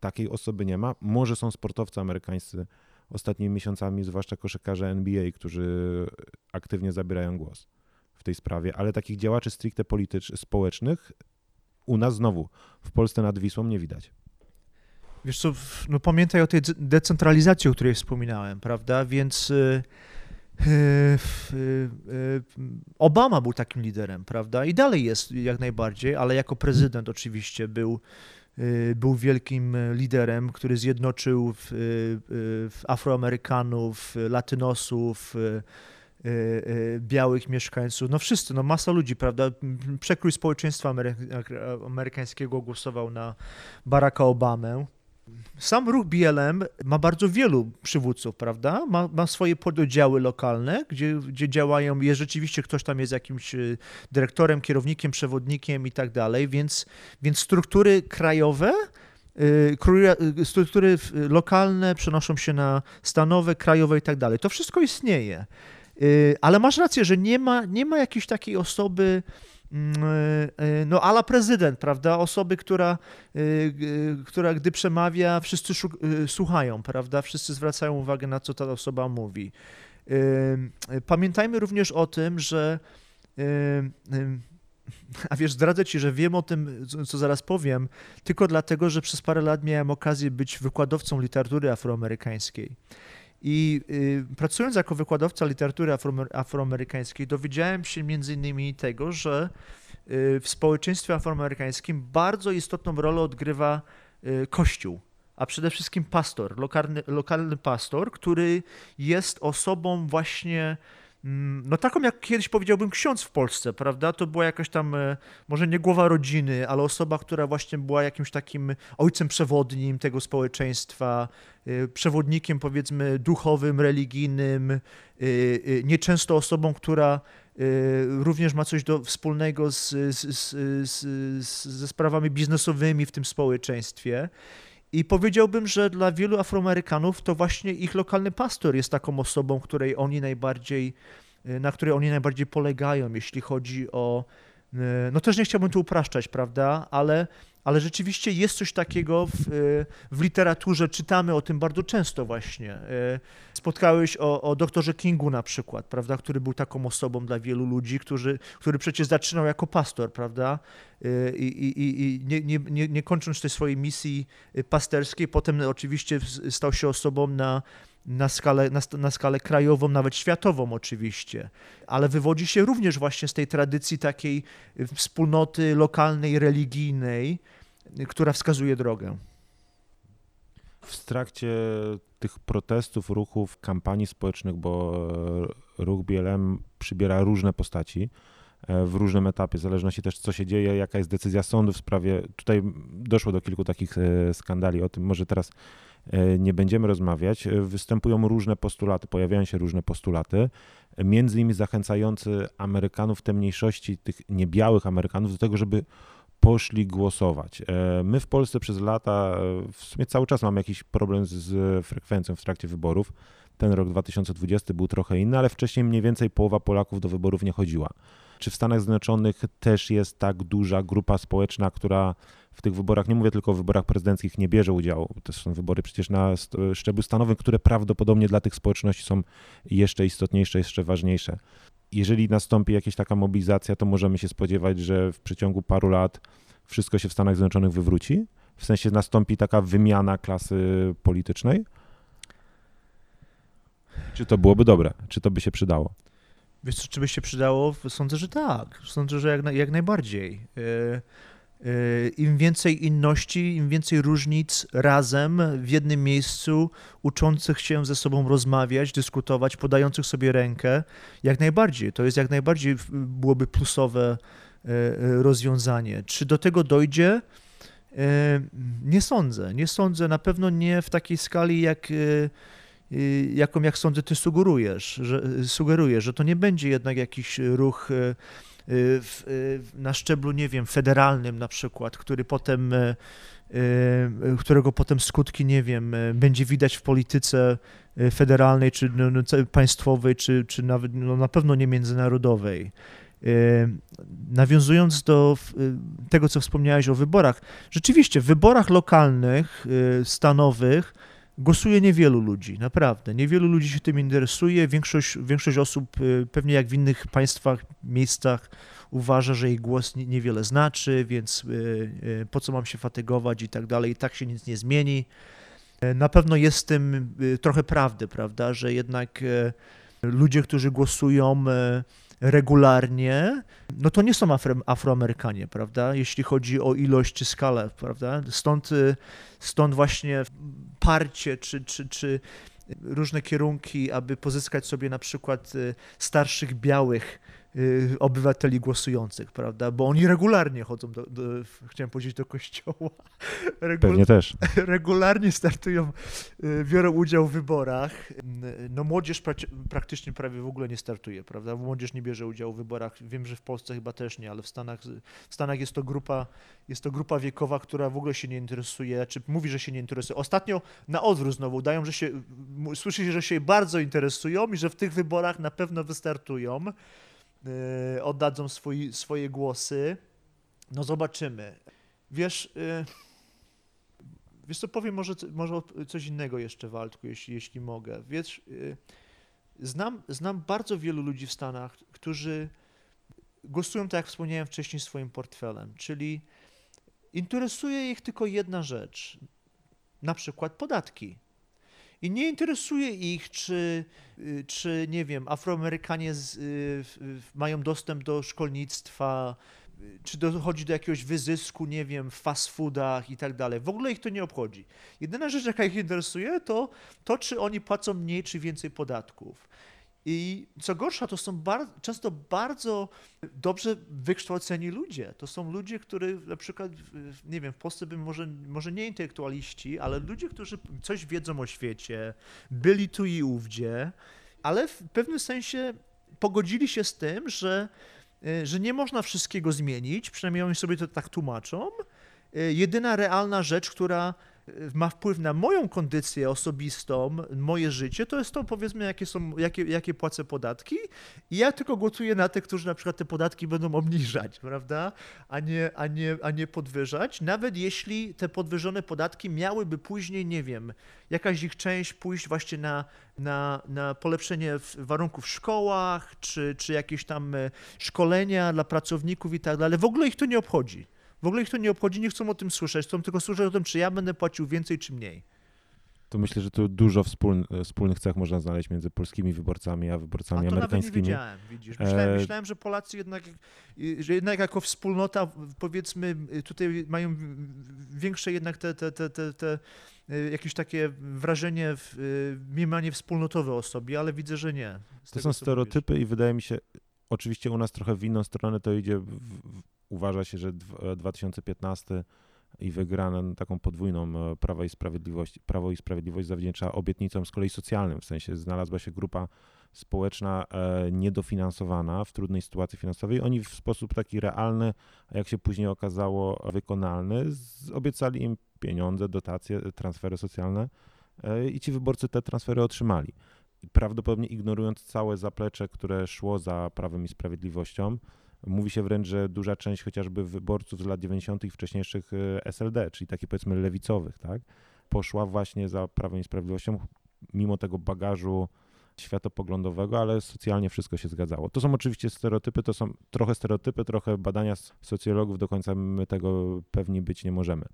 takiej osoby nie ma. Może są sportowcy amerykańscy ostatnimi miesiącami, zwłaszcza koszykarze NBA, którzy aktywnie zabierają głos w tej sprawie, ale takich działaczy stricte politycznych, społecznych u nas znowu w Polsce nad Wisłą nie widać. Wiesz co, no pamiętaj o tej de- decentralizacji, o której wspominałem, prawda? Więc y, y, y, Obama był takim liderem, prawda? I dalej jest jak najbardziej, ale jako prezydent oczywiście był, był wielkim y, liderem, który zjednoczył y, y, Afroamerykanów, y, Latynosów, y, y, y, białych mieszkańców, no wszyscy, no masa ludzi, prawda? Przekrój społeczeństwa amery- amerykańskiego głosował na Baracka Obamę. Sam ruch BLM ma bardzo wielu przywódców, prawda? Ma, ma swoje pododdziały lokalne, gdzie, gdzie działają, jest rzeczywiście ktoś tam jest jakimś y, dyrektorem, kierownikiem, przewodnikiem i tak dalej, więc, więc struktury krajowe, y, y, struktury lokalne przenoszą się na stanowe, krajowe i tak dalej. To wszystko istnieje. Ale masz rację, że nie ma, nie ma jakiejś takiej osoby, no ala prezydent, prawda? Osoby, która, y, która gdy przemawia, wszyscy słuchają, prawda? Wszyscy zwracają uwagę na co ta osoba mówi. Pamiętajmy również o tym, że [laughs] a wiesz, zdradzę ci, że wiem o tym, co zaraz powiem, tylko dlatego, że przez parę lat miałem okazję być wykładowcą literatury afroamerykańskiej. I y, pracując jako wykładowca literatury afroamer- afroamerykańskiej, dowiedziałem się między innymi tego, że y, w społeczeństwie afroamerykańskim bardzo istotną rolę odgrywa y, Kościół, a przede wszystkim pastor, lokalny, lokalny pastor, który jest osobą właśnie no taką jak kiedyś powiedziałbym ksiądz w Polsce, prawda? To była jakaś tam, e, może nie głowa rodziny, ale osoba, która właśnie była jakimś takim ojcem przewodnim tego społeczeństwa, e, przewodnikiem powiedzmy duchowym, religijnym, e, nieczęsto osobą, która również ma coś do, wspólnego z, z, z, ze sprawami biznesowymi w tym społeczeństwie. I powiedziałbym, że dla wielu Afroamerykanów to właśnie ich lokalny pastor jest taką osobą, której oni najbardziej, y, na której oni najbardziej polegają, jeśli chodzi o. y, No też nie chciałbym tu upraszczać, prawda, ale, ale rzeczywiście jest coś takiego w, y, w literaturze, czytamy o tym bardzo często właśnie. Y, Spotkałeś o, o doktorze Kingu na przykład, prawda, który był taką osobą dla wielu ludzi, którzy, który przecież zaczynał jako pastor, prawda, Y, i, i, i- nie, nie, nie, nie kończąc tej swojej misji pasterskiej, potem oczywiście stał się osobą na, na, skalę, na, na skalę krajową, nawet światową oczywiście, ale wywodzi się również właśnie z tej tradycji takiej y, wspólnoty lokalnej, religijnej, y, która wskazuje drogę. W trakcie tych protestów, ruchów, kampanii społecznych, bo e, ruch BLM przybiera różne postaci e, w różnym etapie, w zależności też co się dzieje, jaka jest decyzja sądu w sprawie. Tutaj doszło do kilku takich e, skandali, o tym może teraz nie będziemy rozmawiać. E, Występują różne postulaty, pojawiają się różne postulaty, e, między innymi zachęcający Amerykanów, te mniejszości, tych niebiałych Amerykanów do tego, żeby poszli głosować. E, My w Polsce przez lata, e, w sumie cały czas mamy jakiś problem z frekwencją w trakcie wyborów. Ten rok 2020 był trochę inny, ale wcześniej mniej więcej połowa Polaków do wyborów nie chodziła. Czy w Stanach Zjednoczonych też jest tak duża grupa społeczna, która w tych wyborach, nie mówię tylko o wyborach prezydenckich, nie bierze udziału. To są wybory przecież na szczeblu stanowym, które prawdopodobnie dla tych społeczności są jeszcze istotniejsze, jeszcze ważniejsze. Jeżeli nastąpi jakaś taka mobilizacja, to możemy się spodziewać, że w przeciągu paru lat wszystko się w Stanach Zjednoczonych wywróci. W sensie nastąpi taka wymiana klasy politycznej. Czy to byłoby dobre? Czy to by się przydało? Wiesz, czy by się przydało? Sądzę, że tak. Sądzę, że jak, jak najbardziej. E, Im więcej inności, im więcej różnic razem w jednym miejscu, uczących się ze sobą rozmawiać, dyskutować, podających sobie rękę, jak najbardziej. To jest jak najbardziej byłoby plusowe e, rozwiązanie. Czy do tego dojdzie? E, Nie sądzę. Nie sądzę. Na pewno nie w takiej skali, jak. y, jaką, jak sądzę, ty sugerujesz, że, sugerujesz, że to nie będzie jednak jakiś ruch y, y, w, y, na szczeblu, nie wiem, federalnym na przykład, który potem, y, y, którego potem skutki, nie wiem, y, będzie widać w polityce y, federalnej, czy no, no, państwowej, czy, czy nawet, no, na pewno nie międzynarodowej. Y, Nawiązując do y, tego, co wspomniałeś o wyborach, rzeczywiście w wyborach lokalnych, y, stanowych, Głosuje niewielu ludzi, naprawdę. Niewielu ludzi się tym interesuje. Większość, większość osób, y, pewnie jak w innych państwach, miejscach, uważa, że jej głos ni- niewiele znaczy, więc y, y, po co mam się fatygować i tak dalej. I tak się nic nie zmieni. Na pewno jest w tym trochę prawdy, prawda, że jednak ludzie, którzy głosują regularnie, no to nie są Afro, Afroamerykanie, prawda, jeśli chodzi o ilość czy skalę, prawda. Stąd, y, stąd właśnie parcie czy, czy, czy różne kierunki, aby pozyskać sobie na przykład y, starszych białych obywateli głosujących, prawda? Bo oni regularnie chodzą do, do chciałem powiedzieć, do kościoła. [laughs] Regu- Pewnie też. regularnie startują, y, biorą udział w wyborach. Y, No młodzież praktycznie prawie w ogóle nie startuje, prawda? Młodzież nie bierze udziału w wyborach. Wiem, że w Polsce chyba też nie, ale w Stanach, w Stanach jest to grupa, jest to grupa wiekowa, która w ogóle się nie interesuje, czy mówi, że się nie interesuje. Ostatnio na odwrót znowu udają, że się, słyszy się, że się bardzo interesują i że w tych wyborach na pewno wystartują, y, oddadzą swój, swoje głosy. No zobaczymy. Wiesz, y, wiesz co, powiem może, może coś innego jeszcze, Waldku, jeśli, jeśli mogę. Wiesz, y, znam, znam bardzo wielu ludzi w Stanach, którzy głosują, tak jak wspomniałem wcześniej, swoim portfelem, czyli interesuje ich tylko jedna rzecz, na przykład podatki. I nie interesuje ich, czy, y, czy nie wiem, Afroamerykanie z, y, mają dostęp do szkolnictwa, y, czy dochodzi do jakiegoś wyzysku, nie wiem, w fast foodach i tak dalej. W ogóle ich to nie obchodzi. Jedyna rzecz, jaka ich interesuje, to to, czy oni płacą mniej czy więcej podatków. I co gorsza, to są często bardzo dobrze wykształceni ludzie. To są ludzie, którzy na przykład, nie wiem, w Polsce bym może, może nie intelektualiści, ale ludzie, którzy coś wiedzą o świecie, byli tu i ówdzie, ale w pewnym sensie pogodzili się z tym, że, y, że nie można wszystkiego zmienić, przynajmniej oni sobie to tak tłumaczą. Y, Jedyna realna rzecz, która ma wpływ na moją kondycję osobistą, moje życie, to jest to, powiedzmy, jakie, są, jakie, jakie płacę podatki i ja tylko głosuję na tych, którzy na przykład te podatki będą obniżać, prawda, a nie, a nie, a nie podwyżać, nawet jeśli te podwyżone podatki miałyby później, nie wiem, jakaś ich część pójść właśnie na, na, na polepszenie warunków w szkołach, czy, czy jakieś tam e, szkolenia dla pracowników i tak dalej. W ogóle ich to nie obchodzi. W ogóle ich to nie obchodzi, nie chcą o tym słyszeć, chcą tylko słyszeć o tym, czy ja będę płacił więcej, czy mniej. To myślę, że tu dużo wspóln- wspólnych cech można znaleźć między polskimi wyborcami a A wyborcami to nawet nie amerykańskimi. wiedziałem, widzisz. Myślałem, E, myślałem, że Polacy jednak, że jednak jako wspólnota, powiedzmy, y, tutaj mają większe jednak te, te, te, te, te y, jakieś takie wrażenie, mniemanie wspólnotowe o sobie, ale widzę, że nie. z To tego, są stereotypy i wydaje mi się, oczywiście u nas trochę w inną stronę to idzie, w, w, uważa się, że dw- 2015 i wygrana taką podwójną e, Prawa i Sprawiedliwość, Prawo i Sprawiedliwość zawdzięcza obietnicom z kolei socjalnym, w sensie znalazła się grupa społeczna e, niedofinansowana w trudnej sytuacji finansowej. Oni w sposób taki realny, a jak się później okazało wykonalny, obiecali im pieniądze, dotacje, transfery socjalne e, i ci wyborcy te transfery otrzymali prawdopodobnie ignorując całe zaplecze, które szło za Prawem i Sprawiedliwością, Mówi się wręcz, że duża część chociażby wyborców z lat 90. i wcześniejszych e, SLD, czyli takich powiedzmy lewicowych, tak, poszła właśnie za Prawem i Sprawiedliwością, mimo tego bagażu światopoglądowego, ale socjalnie wszystko się zgadzało. To są oczywiście stereotypy, to są trochę stereotypy, trochę badania socjologów, do końca my tego pewni być nie możemy.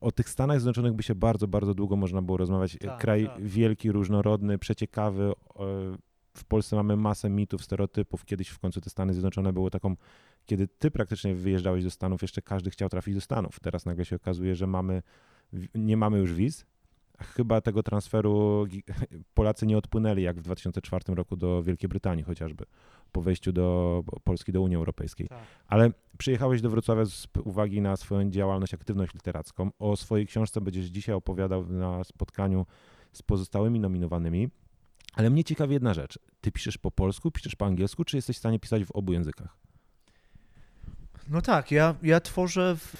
O tych Stanach Zjednoczonych by się bardzo, bardzo długo można było rozmawiać. Tak, Kraj tak. wielki, różnorodny, przeciekawy. W Polsce mamy masę mitów, stereotypów. Kiedyś w końcu te Stany Zjednoczone były taką, kiedy ty praktycznie wyjeżdżałeś do Stanów, jeszcze każdy chciał trafić do Stanów. Teraz nagle się okazuje, że mamy, nie mamy już wiz. Chyba tego transferu [laughs] Polacy nie odpłynęli jak w 2004 roku do Wielkiej Brytanii chociażby, po wejściu do Polski do Unii Europejskiej. Tak. Ale przyjechałeś do Wrocławia z uwagi na swoją działalność, aktywność literacką. O swojej książce będziesz dzisiaj opowiadał na spotkaniu z pozostałymi nominowanymi. Ale mnie ciekawi jedna rzecz. Ty piszesz po polsku, piszesz po angielsku, czy jesteś w stanie pisać w obu językach? No tak, ja, ja tworzę w,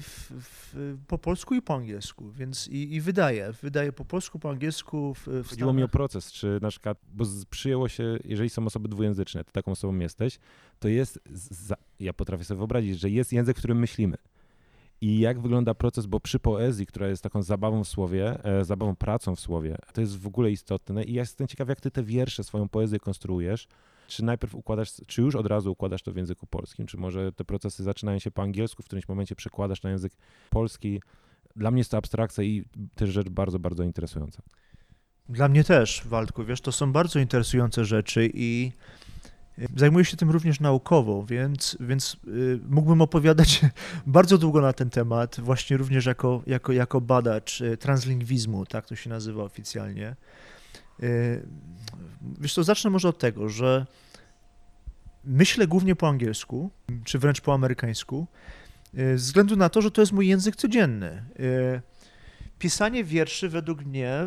w, w, po polsku i po angielsku, więc i, i wydaję. Wydaję po polsku, po angielsku. W, Chodziło mi o proces, czy na przykład, bo przyjęło się, jeżeli są osoby dwujęzyczne, ty taką osobą jesteś, to jest, za, ja potrafię sobie wyobrazić, że jest język, w którym myślimy. I jak wygląda proces, bo przy poezji, która jest taką zabawą w słowie, e, zabawą pracą w słowie, to jest w ogóle istotne. I ja jestem ciekaw, jak ty te wiersze, swoją poezję konstruujesz, czy najpierw układasz, czy już od razu układasz to w języku polskim, czy może te procesy zaczynają się po angielsku, w którymś momencie przekładasz na język polski. Dla mnie jest to abstrakcja i też rzecz bardzo, bardzo interesująca. Dla mnie też, Waldku, wiesz, to są bardzo interesujące rzeczy i zajmuję się tym również naukowo, więc, więc y, mógłbym opowiadać [laughs] bardzo długo na ten temat, właśnie również jako, jako, jako badacz y, translingwizmu, tak to się nazywa oficjalnie. Y, Wiesz co, zacznę może od tego, że myślę głównie po angielsku, czy wręcz po amerykańsku, ze względu na to, że to jest mój język codzienny. Pisanie wierszy według mnie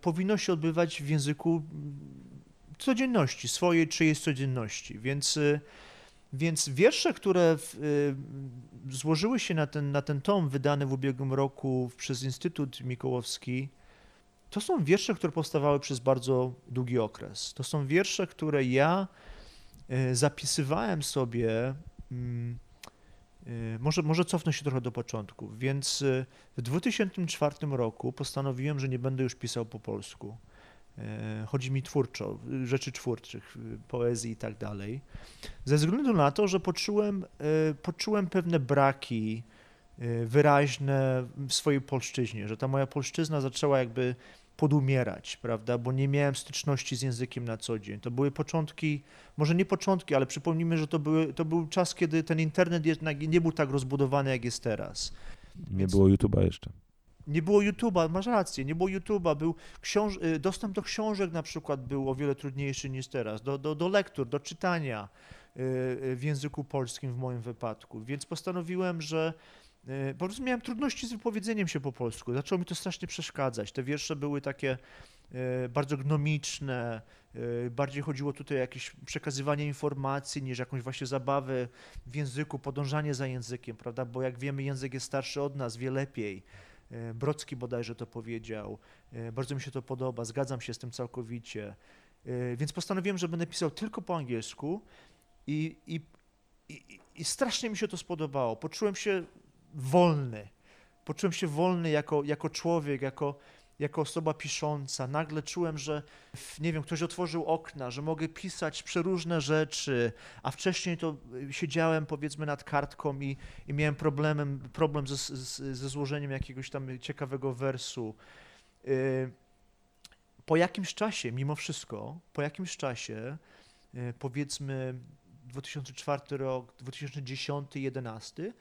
powinno się odbywać w języku codzienności, swojej czyjejś codzienności, więc, y, więc wiersze, które w, y, złożyły się na ten, na ten tom wydany w ubiegłym roku przez Instytut Mikołowski, to są wiersze, które powstawały przez bardzo długi okres. To są wiersze, które ja y, zapisywałem sobie. mm, Może, może cofnę się trochę do początku. Więc w 2004 roku postanowiłem, że nie będę już pisał po polsku. E, Chodzi mi twórczo, rzeczy twórczych, poezji i tak dalej. Ze względu na to, że poczułem, y, poczułem pewne braki y, wyraźne w swojej polszczyźnie, że ta moja polszczyzna zaczęła jakby podumierać, prawda, bo nie miałem styczności z językiem na co dzień. To były początki, może nie początki, ale przypomnijmy, że to, były, to był czas, kiedy ten internet jednak nie był tak rozbudowany, jak jest teraz. Nie Więc- było YouTube'a jeszcze. Nie było YouTube'a, masz rację, nie było YouTube'a, był książ- y, dostęp do książek na przykład był o wiele trudniejszy niż teraz, do, do, do lektur, do czytania y, y, w języku polskim w moim wypadku, więc postanowiłem, że po prostu miałem trudności z wypowiedzeniem się po polsku, zaczęło mi to strasznie przeszkadzać, te wiersze były takie bardzo gnomiczne, bardziej chodziło tutaj o jakieś przekazywanie informacji niż jakąś właśnie zabawę w języku, podążanie za językiem, prawda, bo jak wiemy język jest starszy od nas, wie lepiej, Brocki bodajże to powiedział. E, Bardzo mi się to podoba, zgadzam się z tym całkowicie. E, Więc postanowiłem, że będę pisał tylko po angielsku i, i, i, i strasznie mi się to spodobało. Poczułem się wolny. Poczułem się wolny jako, jako człowiek, jako, jako osoba pisząca. Nagle czułem, że nie wiem, ktoś otworzył okna, że mogę pisać przeróżne rzeczy, a wcześniej to y, siedziałem powiedzmy nad kartką i, i miałem problemem, problem ze, z- ze złożeniem jakiegoś tam ciekawego wersu. Y, Po jakimś czasie, mimo wszystko, po jakimś czasie, y, powiedzmy 2004 rok, 2010, 2011,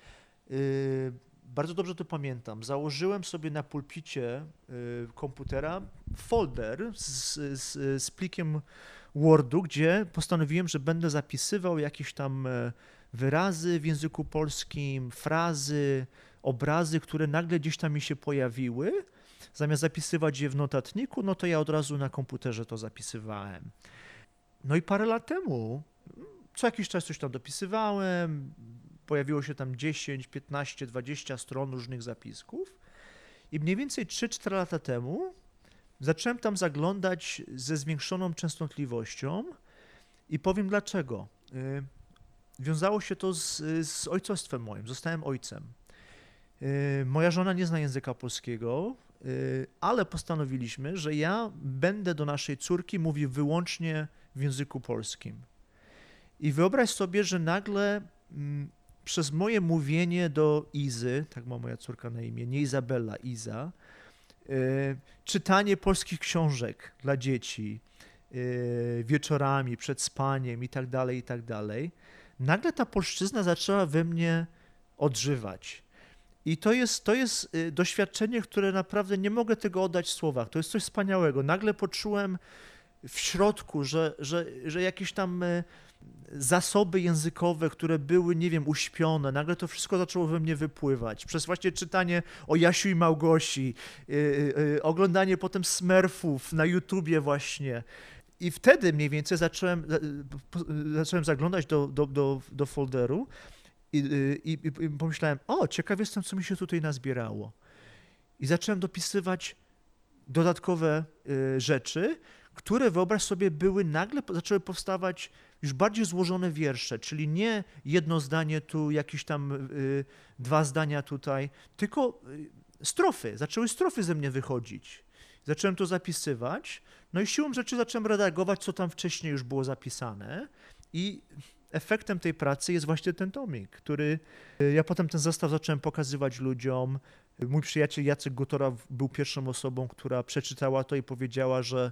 y, bardzo dobrze to pamiętam. Założyłem sobie na pulpicie y, komputera folder z, z, z plikiem Wordu, gdzie postanowiłem, że będę zapisywał jakieś tam e, wyrazy w języku polskim, frazy, obrazy, które nagle gdzieś tam mi się pojawiły. Zamiast zapisywać je w notatniku, no to ja od razu na komputerze to zapisywałem. No i parę lat temu, co jakiś czas coś tam dopisywałem, pojawiło się tam 10, 15, 20 stron różnych zapisków i mniej więcej 3-4 lata temu zacząłem tam zaglądać ze zwiększoną częstotliwością i powiem dlaczego. Y, wiązało się to z, z ojcostwem moim. Zostałem ojcem. Y, Moja żona nie zna języka polskiego, y, ale postanowiliśmy, że ja będę do naszej córki mówił wyłącznie w języku polskim. I wyobraź sobie, że nagle mm, przez moje mówienie do Izy, tak ma moja córka na imię, nie Izabela, Iza, y, czytanie polskich książek dla dzieci y, wieczorami, przed spaniem i tak dalej, i tak dalej, nagle ta polszczyzna zaczęła we mnie odżywać. I to jest, to jest y, doświadczenie, które naprawdę nie mogę tego oddać w słowach. To jest coś wspaniałego. Nagle poczułem w środku, że, że, że jakieś tam zasoby językowe, które były, nie wiem, uśpione, nagle to wszystko zaczęło we mnie wypływać. Przez właśnie czytanie o Jasiu i Małgosi, y, y, y, oglądanie potem Smurfów na YouTubie właśnie. I wtedy mniej więcej zacząłem, zacząłem zaglądać do, do, do, do folderu i, y, i, i pomyślałem, o, ciekaw jestem, co mi się tutaj nazbierało. I zacząłem dopisywać dodatkowe y, rzeczy, które wyobraź sobie były nagle, zaczęły powstawać już bardziej złożone wiersze, czyli nie jedno zdanie tu, jakieś tam y, dwa zdania tutaj, tylko y, strofy, zaczęły strofy ze mnie wychodzić. Zacząłem to zapisywać, no i siłą rzeczy zacząłem redagować, co tam wcześniej już było zapisane i efektem tej pracy jest właśnie ten tomik, który y, ja potem ten zestaw zacząłem pokazywać ludziom. Mój przyjaciel Jacek Gutora był pierwszą osobą, która przeczytała to i powiedziała, że,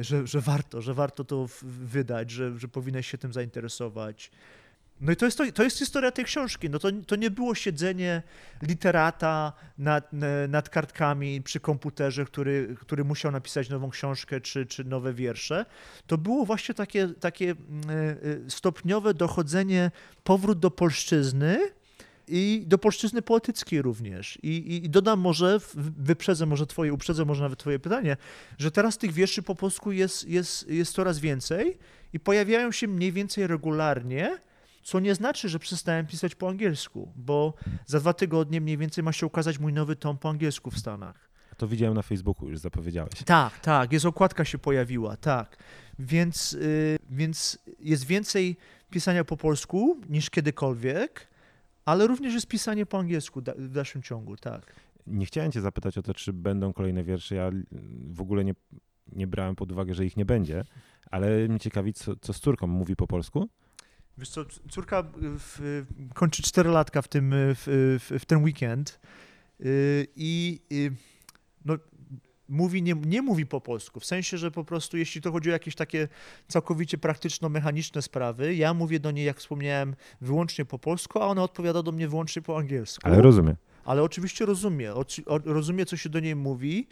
że, że warto, że warto to wydać, że, że powinnaś się tym zainteresować. No i to jest, to, to jest historia tej książki. No to, to nie było siedzenie literata nad, nad kartkami przy komputerze, który, który musiał napisać nową książkę czy, czy nowe wiersze. To było właśnie takie, takie mm, y, stopniowe dochodzenie, powrót do polszczyzny i do polszczyzny poetyckiej również. I, i, i dodam może, wyprzedzę może twoje, uprzedzę może nawet twoje pytanie, że teraz tych wierszy po polsku jest, jest, jest coraz więcej i pojawiają się mniej więcej regularnie, co nie znaczy, że przestałem pisać po angielsku, bo za dwa tygodnie mniej więcej ma się ukazać mój nowy tom po angielsku w Stanach. To widziałem na Facebooku, już zapowiedziałeś. Tak, tak, jest okładka się pojawiła, tak. Więc, y, więc jest więcej pisania po polsku niż kiedykolwiek, ale również jest pisanie po angielsku w dalszym ciągu, tak. Nie chciałem cię zapytać o to, czy będą kolejne wiersze. Ja w ogóle nie, nie brałem pod uwagę, że ich nie będzie, ale mnie ciekawi, co, co z córką mówi po polsku. Wiesz co, córka y, w, kończy 4 latka w, tym, y, w, w, w ten weekend y, i y, no, mówi, nie, nie mówi po polsku, w sensie, że po prostu jeśli to chodzi o jakieś takie całkowicie praktyczno-mechaniczne sprawy, ja mówię do niej, jak wspomniałem, wyłącznie po polsku, a ona odpowiada do mnie wyłącznie po angielsku. Ale rozumiem. ale oczywiście rozumie, rozumie, co się do niej mówi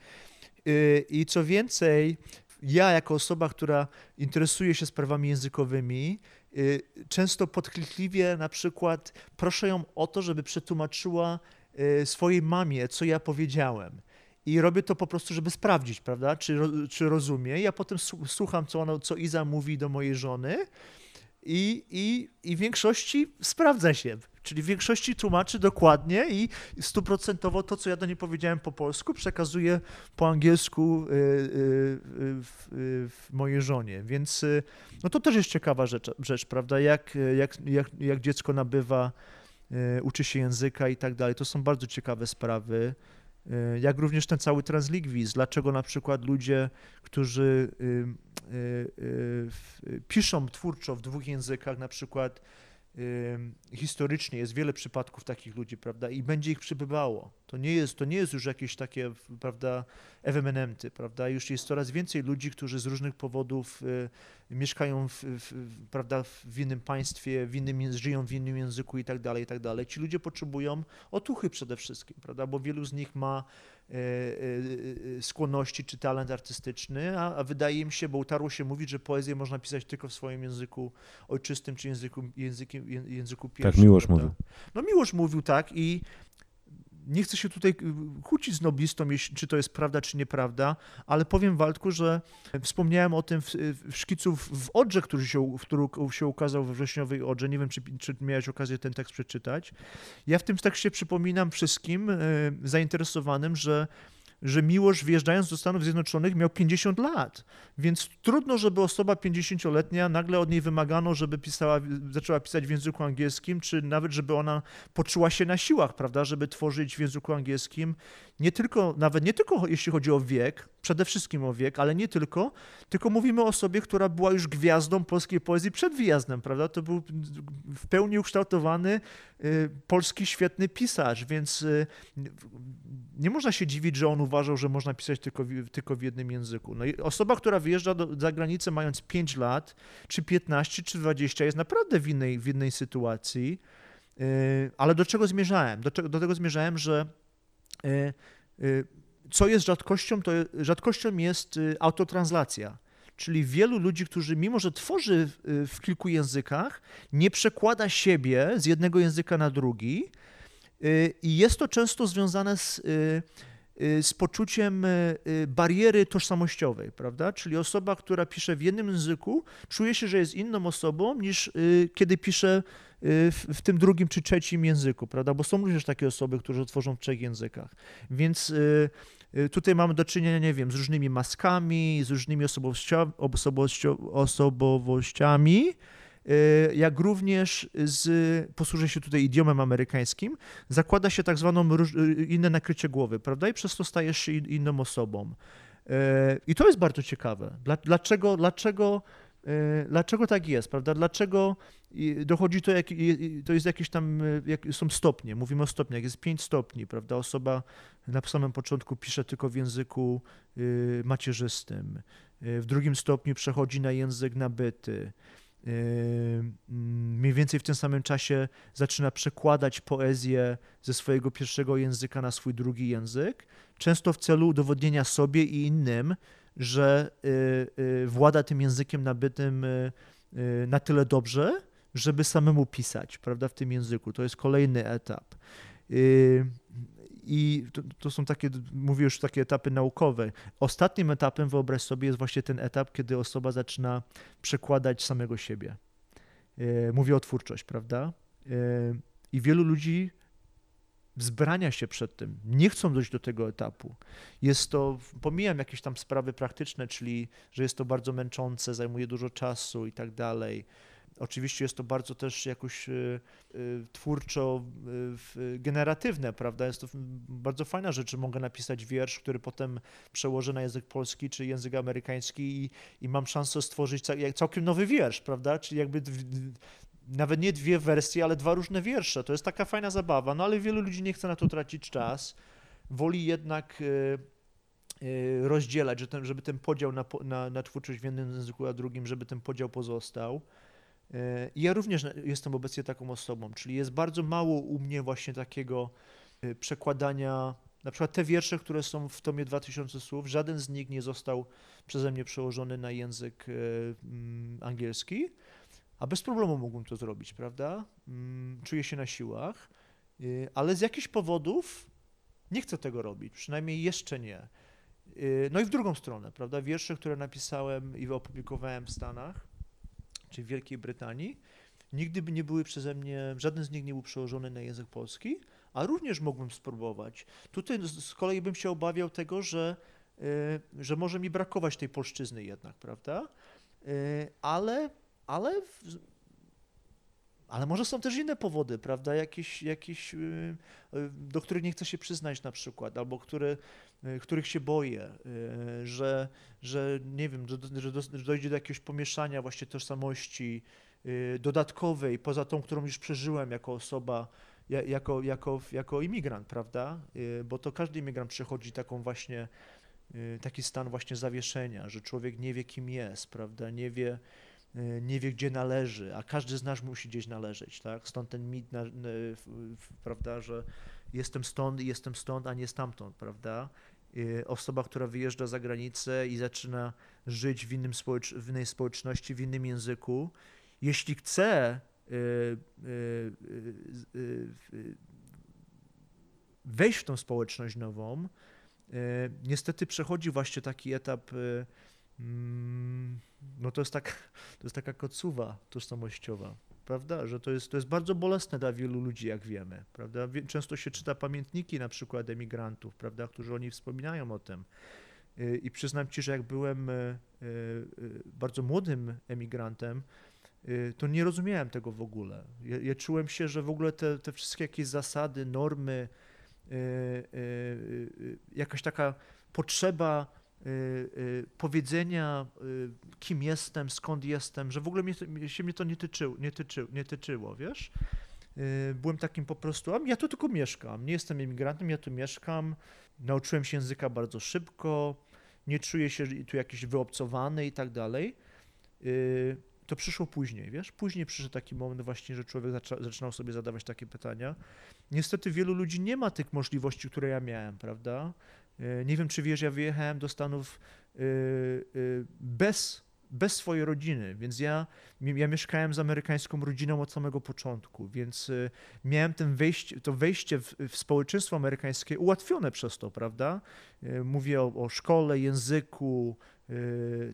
yy, i co więcej, ja jako osoba, która interesuje się sprawami językowymi, yy, często podchwytliwie na przykład proszę ją o to, żeby przetłumaczyła yy, swojej mamie, co ja powiedziałem. I robię to po prostu, żeby sprawdzić, prawda, czy, czy rozumie. Ja potem słu- słucham, co, ona, co Iza mówi do mojej żony i, i, i w większości sprawdza się. Czyli w większości tłumaczy dokładnie i stuprocentowo to, co ja do niej powiedziałem po polsku, przekazuję po angielsku y, y, y, w, mojej żonie. Więc no to też jest ciekawa rzecz, rzecz prawda? Jak, jak, jak, jak dziecko nabywa, uczy się języka i tak dalej. To są bardzo ciekawe sprawy. Y, Jak również ten cały translingwizm. Dlaczego na przykład ludzie, którzy y, y, piszą twórczo w dwóch językach, na przykład historycznie jest wiele przypadków takich ludzi, prawda, i będzie ich przybywało. To nie jest, to nie jest już jakieś takie, prawda, ewenementy, prawda, już jest coraz więcej ludzi, którzy z różnych powodów y, mieszkają, w, w, prawda, w innym państwie, w innym, żyją w innym języku i tak dalej, i tak dalej. Ci ludzie potrzebują otuchy przede wszystkim, prawda, bo wielu z nich ma skłonności czy talent artystyczny, a, a wydaje im się, bo utarło się mówić, że poezję można pisać tylko w swoim języku ojczystym czy języku, językiem, ję- języku pierwszym. Miłosz prawda? mówił. No Miłosz mówił tak i nie chcę się tutaj y, kłócić z noblistą, czy to jest prawda, czy nieprawda, ale powiem Waldku, że wspomniałem o tym w, w szkicu w, Odrze, który się, który się ukazał we wrześniowej Odrze. Nie wiem, czy, czy miałeś okazję ten tekst przeczytać. Ja w tym tekście przypominam wszystkim y, zainteresowanym, że że Miłosz wjeżdżając do Stanów Zjednoczonych miał 50 lat, więc trudno, żeby osoba 50-letnia nagle od niej wymagano, żeby pisała, zaczęła pisać w języku angielskim, czy nawet, żeby ona poczuła się na siłach, prawda, żeby tworzyć w języku angielskim, nie tylko, nawet nie tylko jeśli chodzi o wiek, przede wszystkim o wiek, ale nie tylko, tylko mówimy o osobie, która była już gwiazdą polskiej poezji przed wyjazdem, prawda, to był w pełni ukształtowany y, polski świetny pisarz, więc y, nie można się dziwić, że on uważał, że można pisać tylko tylko w jednym języku. No i osoba, która wyjeżdża do, za granicę mając 5 lat, czy 15, czy 20, jest naprawdę w innej, w innej sytuacji. Yy, Ale do czego zmierzałem? Do, do tego zmierzałem, że co jest rzadkością, to rzadkością jest yy, autotranslacja. Czyli wielu ludzi, którzy mimo, że tworzy yy, w kilku językach, nie przekłada siebie z jednego języka na drugi, Y, I jest to często związane z, y, y, z poczuciem y, y, bariery tożsamościowej, prawda? Czyli osoba, która pisze w jednym języku, czuje się, że jest inną osobą niż y, kiedy pisze y, w, w tym drugim czy trzecim języku, prawda? Bo są również takie osoby, które tworzą w trzech językach. Więc y, y, tutaj mamy do czynienia, nie wiem, z różnymi maskami, z różnymi osobowościami, y, jak również z, posłużę się tutaj idiomem amerykańskim, zakłada się tak zwaną y, inne nakrycie głowy, prawda? I przez to stajesz się in- inną osobą. Y, I to jest bardzo ciekawe. Dla, dlaczego, dlaczego, y, dlaczego tak jest, prawda? Dlaczego i dochodzi to, jak, to jest jakieś tam, y, jak, są stopnie, mówimy o stopniach, jest pięć stopni, prawda? Osoba na samym początku pisze tylko w języku y, macierzystym, y, w drugim stopniu przechodzi na język nabyty, Yy, mm, mniej więcej w tym samym czasie zaczyna przekładać poezję ze swojego pierwszego języka na swój drugi język, często w celu udowodnienia sobie i innym, że y, y, włada tym językiem nabytym y, y, na tyle dobrze, żeby samemu pisać, prawda, w tym języku. To jest kolejny etap. Y, I to, to są takie, mówię już takie etapy naukowe. Ostatnim etapem, wyobraź sobie, jest właśnie ten etap, kiedy osoba zaczyna przekładać samego siebie. E, Mówię o twórczość, prawda? E, I wielu ludzi wzbrania się przed tym, nie chcą dojść do tego etapu. Jest to, pomijam jakieś tam sprawy praktyczne, czyli że jest to bardzo męczące, zajmuje dużo czasu i tak dalej. Oczywiście jest to bardzo też jakoś e, e, twórczo e, generatywne, prawda? Jest to bardzo fajna rzecz, że mogę napisać wiersz, który potem przełożę na język polski czy język amerykański i, i mam szansę stworzyć całkiem nowy wiersz, prawda? Czyli jakby nawet nie dwie wersje, ale dwa różne wiersze. To jest taka fajna zabawa, no ale wielu ludzi nie chce na to tracić czas. Woli jednak rozdzielać, żeby ten podział na, na, na twórczość w jednym języku, a drugim, żeby ten podział pozostał. Ja również jestem obecnie taką osobą, czyli jest bardzo mało u mnie właśnie takiego e, przekładania, na przykład te wiersze, które są w tomie 2000 słów, żaden z nich nie został przeze mnie przełożony na język e, mm, angielski, a bez problemu mógłbym to zrobić, prawda? Mm, Czuję się na siłach, y, ale z jakichś powodów nie chcę tego robić, przynajmniej jeszcze nie. Y, No i w drugą stronę, prawda? Wiersze, które napisałem i opublikowałem w Stanach, czy w Wielkiej Brytanii, nigdy by nie były przeze mnie, żaden z nich nie był przełożony na język polski, a również mógłbym spróbować. Tutaj z kolei bym się obawiał tego, że, y, że może mi brakować tej polszczyzny jednak, prawda? Y, Ale, ale, ale może są też inne powody, prawda? Jakieś, jakieś y, do których nie chcę się przyznać na przykład, albo które, których się boję, y, że, że nie wiem, że, do- że do- że dojdzie do jakiegoś pomieszania właśnie tożsamości y, dodatkowej, poza tą, którą już przeżyłem jako osoba, ja- jako, jako, jako imigrant, prawda? Y, Bo to każdy imigrant przechodzi taką właśnie, y, taki stan właśnie zawieszenia, że człowiek nie wie, kim jest, prawda? Nie wie, y, nie wie, gdzie należy, a każdy z nas musi gdzieś należeć, tak? Stąd ten mit, prawda, że jestem stąd i jestem stąd, a nie stamtąd, prawda? Osoba, która wyjeżdża za granicę i zaczyna żyć w, innym społecz- w innej społeczności, w innym języku, jeśli chce y, y, y, wejść w tą społeczność nową, niestety przechodzi właśnie taki etap, mm, no to jest, tak, to jest taka kocuwa tożsamościowa, prawda? Że to jest, to jest bardzo bolesne dla wielu ludzi, jak wiemy, prawda? Często się czyta pamiętniki na przykład emigrantów, prawda, którzy oni wspominają o tym. Y, I przyznam ci, że jak byłem y, y, bardzo młodym emigrantem, to nie rozumiałem tego w ogóle. Ja, ja czułem się, że w ogóle te, te wszystkie jakieś zasady, normy, jakaś taka potrzeba powiedzenia, y, kim jestem, skąd jestem, że w ogóle mnie, się mnie to nie tyczyło, nie, tyczyło, nie tyczyło, wiesz? Y, Byłem takim po prostu, a ja tu tylko mieszkam, nie jestem emigrantem, ja tu mieszkam, nauczyłem się języka bardzo szybko, nie czuję się tu jakiś wyobcowany i tak dalej. Y, To przyszło później, wiesz? Później przyszedł taki moment właśnie, że człowiek zaczynał sobie zadawać takie pytania. Niestety wielu ludzi nie ma tych możliwości, które ja miałem, prawda? Y, Nie wiem, czy wiesz, ja wyjechałem do Stanów y, y, bez, bez swojej rodziny, więc ja, ja mieszkałem z amerykańską rodziną od samego początku, więc miałem ten wejście, to wejście w, w społeczeństwo amerykańskie ułatwione przez to, prawda? Mówię o, o szkole, języku,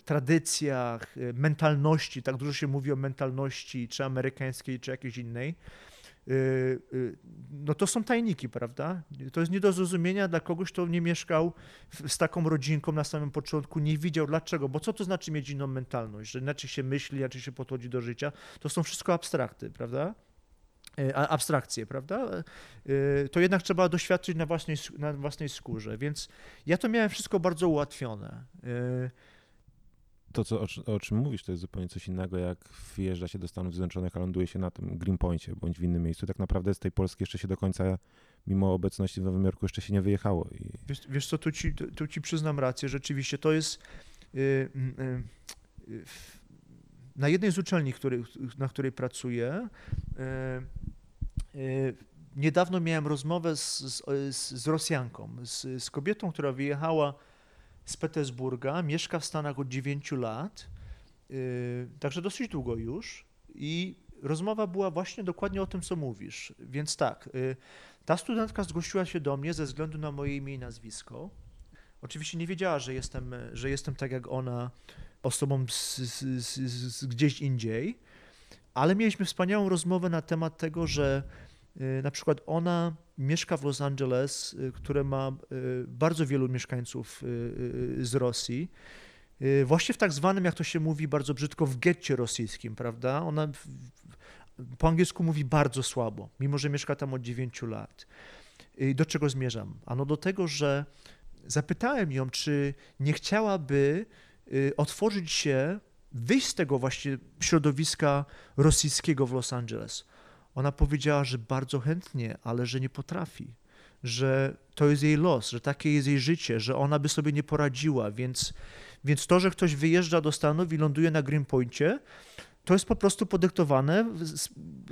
tradycjach, mentalności, tak dużo się mówi o mentalności, czy amerykańskiej, czy jakiejś innej. Y, y, No to są tajniki, prawda? To jest nie do zrozumienia dla kogoś, kto nie mieszkał z taką rodzinką na samym początku, nie widział dlaczego, bo co to znaczy mieć inną mentalność, że inaczej się myśli, inaczej się podchodzi do życia, to są wszystko abstrakty, prawda? Y, Abstrakcje, prawda? To jednak trzeba doświadczyć na własnej, na własnej skórze, więc ja to miałem wszystko bardzo ułatwione. To, co, o, o czym mówisz, to jest zupełnie coś innego, jak wjeżdża się do Stanów Zjednoczonych, a ląduje się na tym Greenpointie bądź w innym miejscu. Tak naprawdę z tej Polski jeszcze się do końca, mimo obecności w Nowym Jorku, jeszcze się nie wyjechało. I Wiesz, wiesz co, tu ci, tu, ci przyznam rację, rzeczywiście to jest y, mm, y, y, w- na jednej z uczelni, który, na której pracuję, y, y, niedawno miałem rozmowę z, z, z, z Rosjanką, z, z kobietą, która wyjechała z Petersburga, mieszka w Stanach od 9 lat, y, także dosyć długo już i rozmowa była właśnie dokładnie o tym, co mówisz, więc tak, y, ta studentka zgłosiła się do mnie ze względu na moje imię i nazwisko. Oczywiście nie wiedziała, że jestem, że jestem tak jak ona, osobą z, z, z, z gdzieś indziej, ale mieliśmy wspaniałą rozmowę na temat tego, że na przykład ona mieszka w Los Angeles, y, które ma y, bardzo wielu mieszkańców y, y, z Rosji. Y, Właśnie w tak zwanym, jak to się mówi bardzo brzydko, w getcie rosyjskim, prawda? Ona po angielsku mówi bardzo słabo, mimo że mieszka tam od 9 lat. Do czego zmierzam? Ano do tego, że zapytałem ją, czy nie chciałaby y, otworzyć się, wyjść z tego właśnie środowiska rosyjskiego w Los Angeles. Ona powiedziała, że bardzo chętnie, ale że nie potrafi, że to jest jej los, że takie jest jej życie, że ona by sobie nie poradziła, więc, więc to, że ktoś wyjeżdża do Stanów i ląduje na Greenpointie, to jest po prostu podyktowane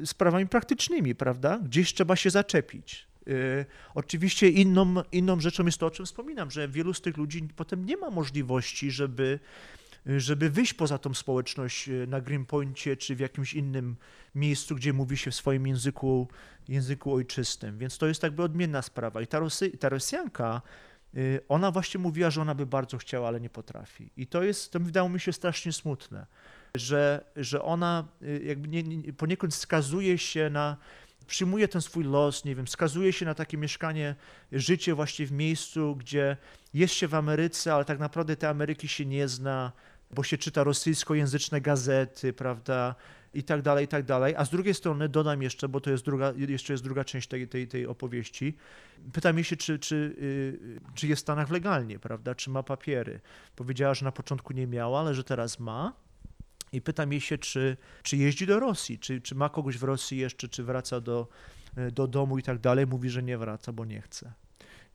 sprawami praktycznymi, prawda? Gdzieś trzeba się zaczepić. Y, Oczywiście inną, inną rzeczą jest to, o czym wspominam, że wielu z tych ludzi potem nie ma możliwości, żeby, żeby wyjść poza tą społeczność y, na Greenpointie czy w jakimś innym miejscu, gdzie mówi się w swoim języku, języku ojczystym. Więc to jest jakby odmienna sprawa. I ta, Rosy, ta Rosjanka, y, ona właśnie mówiła, że ona by bardzo chciała, ale nie potrafi. I to jest, to wydało mi się strasznie smutne, że, że ona y, jakby nie, nie, poniekąd skazuje się na, przyjmuje ten swój los, nie wiem, skazuje się na takie mieszkanie, życie właśnie w miejscu, gdzie jest się w Ameryce, ale tak naprawdę tej Ameryki się nie zna, bo się czyta rosyjskojęzyczne gazety, prawda, i tak dalej, i tak dalej. A z drugiej strony dodam jeszcze, bo to jest druga, jeszcze jest druga część tej, tej, tej opowieści, pytam się, czy, czy, y, czy jest w Stanach legalnie, prawda, czy ma papiery. Powiedziała, że na początku nie miała, ale że teraz ma. I pytam jej się, czy, czy jeździ do Rosji, czy, czy ma kogoś w Rosji jeszcze, czy wraca do, y, do domu i tak dalej. Mówi, że nie wraca, bo nie chce.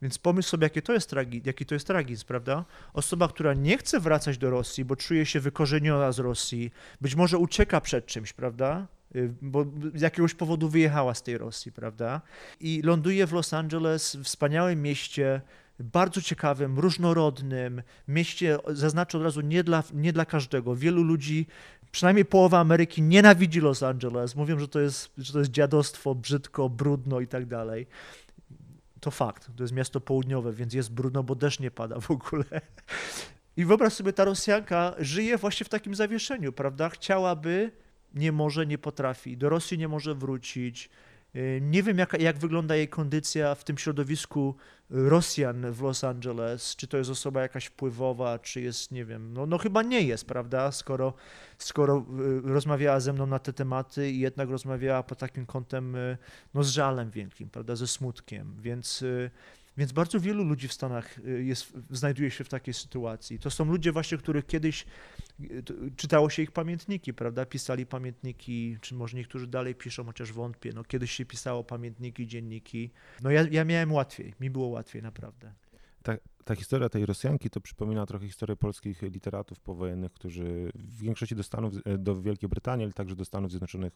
Więc pomyśl sobie, jakie to jest tragi- jaki to jest tragizm, prawda? Osoba, która nie chce wracać do Rosji, bo czuje się wykorzeniona z Rosji, być może ucieka przed czymś, prawda? Y, Bo z jakiegoś powodu wyjechała z tej Rosji, prawda? I ląduje w Los Angeles, wspaniałym mieście, bardzo ciekawym, różnorodnym mieście, zaznaczę od razu, nie dla, nie dla każdego. Wielu ludzi, przynajmniej połowa Ameryki nienawidzi Los Angeles. Mówią, że to jest, że to jest dziadostwo, brzydko, brudno i tak dalej. To fakt, to jest miasto południowe, więc jest brudno, bo deszcz nie pada w ogóle. I wyobraź sobie, ta Rosjanka żyje właśnie w takim zawieszeniu, prawda? Chciałaby nie może, nie potrafi, do Rosji nie może wrócić. Y, Nie wiem, jak, jak wygląda jej kondycja w tym środowisku Rosjan w Los Angeles. Czy to jest osoba jakaś wpływowa, czy jest, nie wiem, no, no chyba nie jest, prawda? Skoro, skoro y, rozmawiała ze mną na te tematy i jednak rozmawiała pod takim kątem, y, no z żalem wielkim, prawda? Ze smutkiem. Więc, więc bardzo wielu ludzi w Stanach y, jest, znajduje się w takiej sytuacji. To są ludzie właśnie, których kiedyś y, czytało się ich pamiętniki, prawda? Pisali pamiętniki, czy może niektórzy dalej piszą, chociaż wątpię. No, kiedyś się pisało pamiętniki, dzienniki. No ja, ja miałem łatwiej, mi było łatwiej naprawdę. Ta, ta historia tej Rosjanki to przypomina trochę historię polskich literatów powojennych, którzy w większości do Stanów, e, do Wielkiej Brytanii, ale także do Stanów Zjednoczonych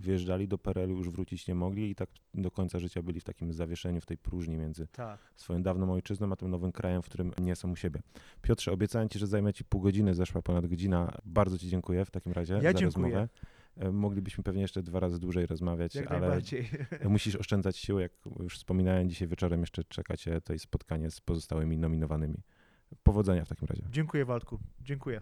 wyjeżdżali, do PRL-u już wrócić nie mogli i tak do końca życia byli w takim zawieszeniu, w tej próżni między Tak. swoją dawną ojczyzną, a tym nowym krajem, w którym nie są u siebie. Piotrze, obiecałem Ci, że zajmie Ci pół godziny, zeszła ponad godzina. Bardzo Ci dziękuję w takim razie Ja za dziękuję. rozmowę. E, Moglibyśmy pewnie jeszcze dwa razy dłużej rozmawiać, Jak ale [laughs] musisz oszczędzać sił, jak już wspominałem, dzisiaj wieczorem jeszcze czeka Cię tutaj spotkanie z pozostałymi nominowanymi. Powodzenia w takim razie. Dziękuję Waldku, dziękuję.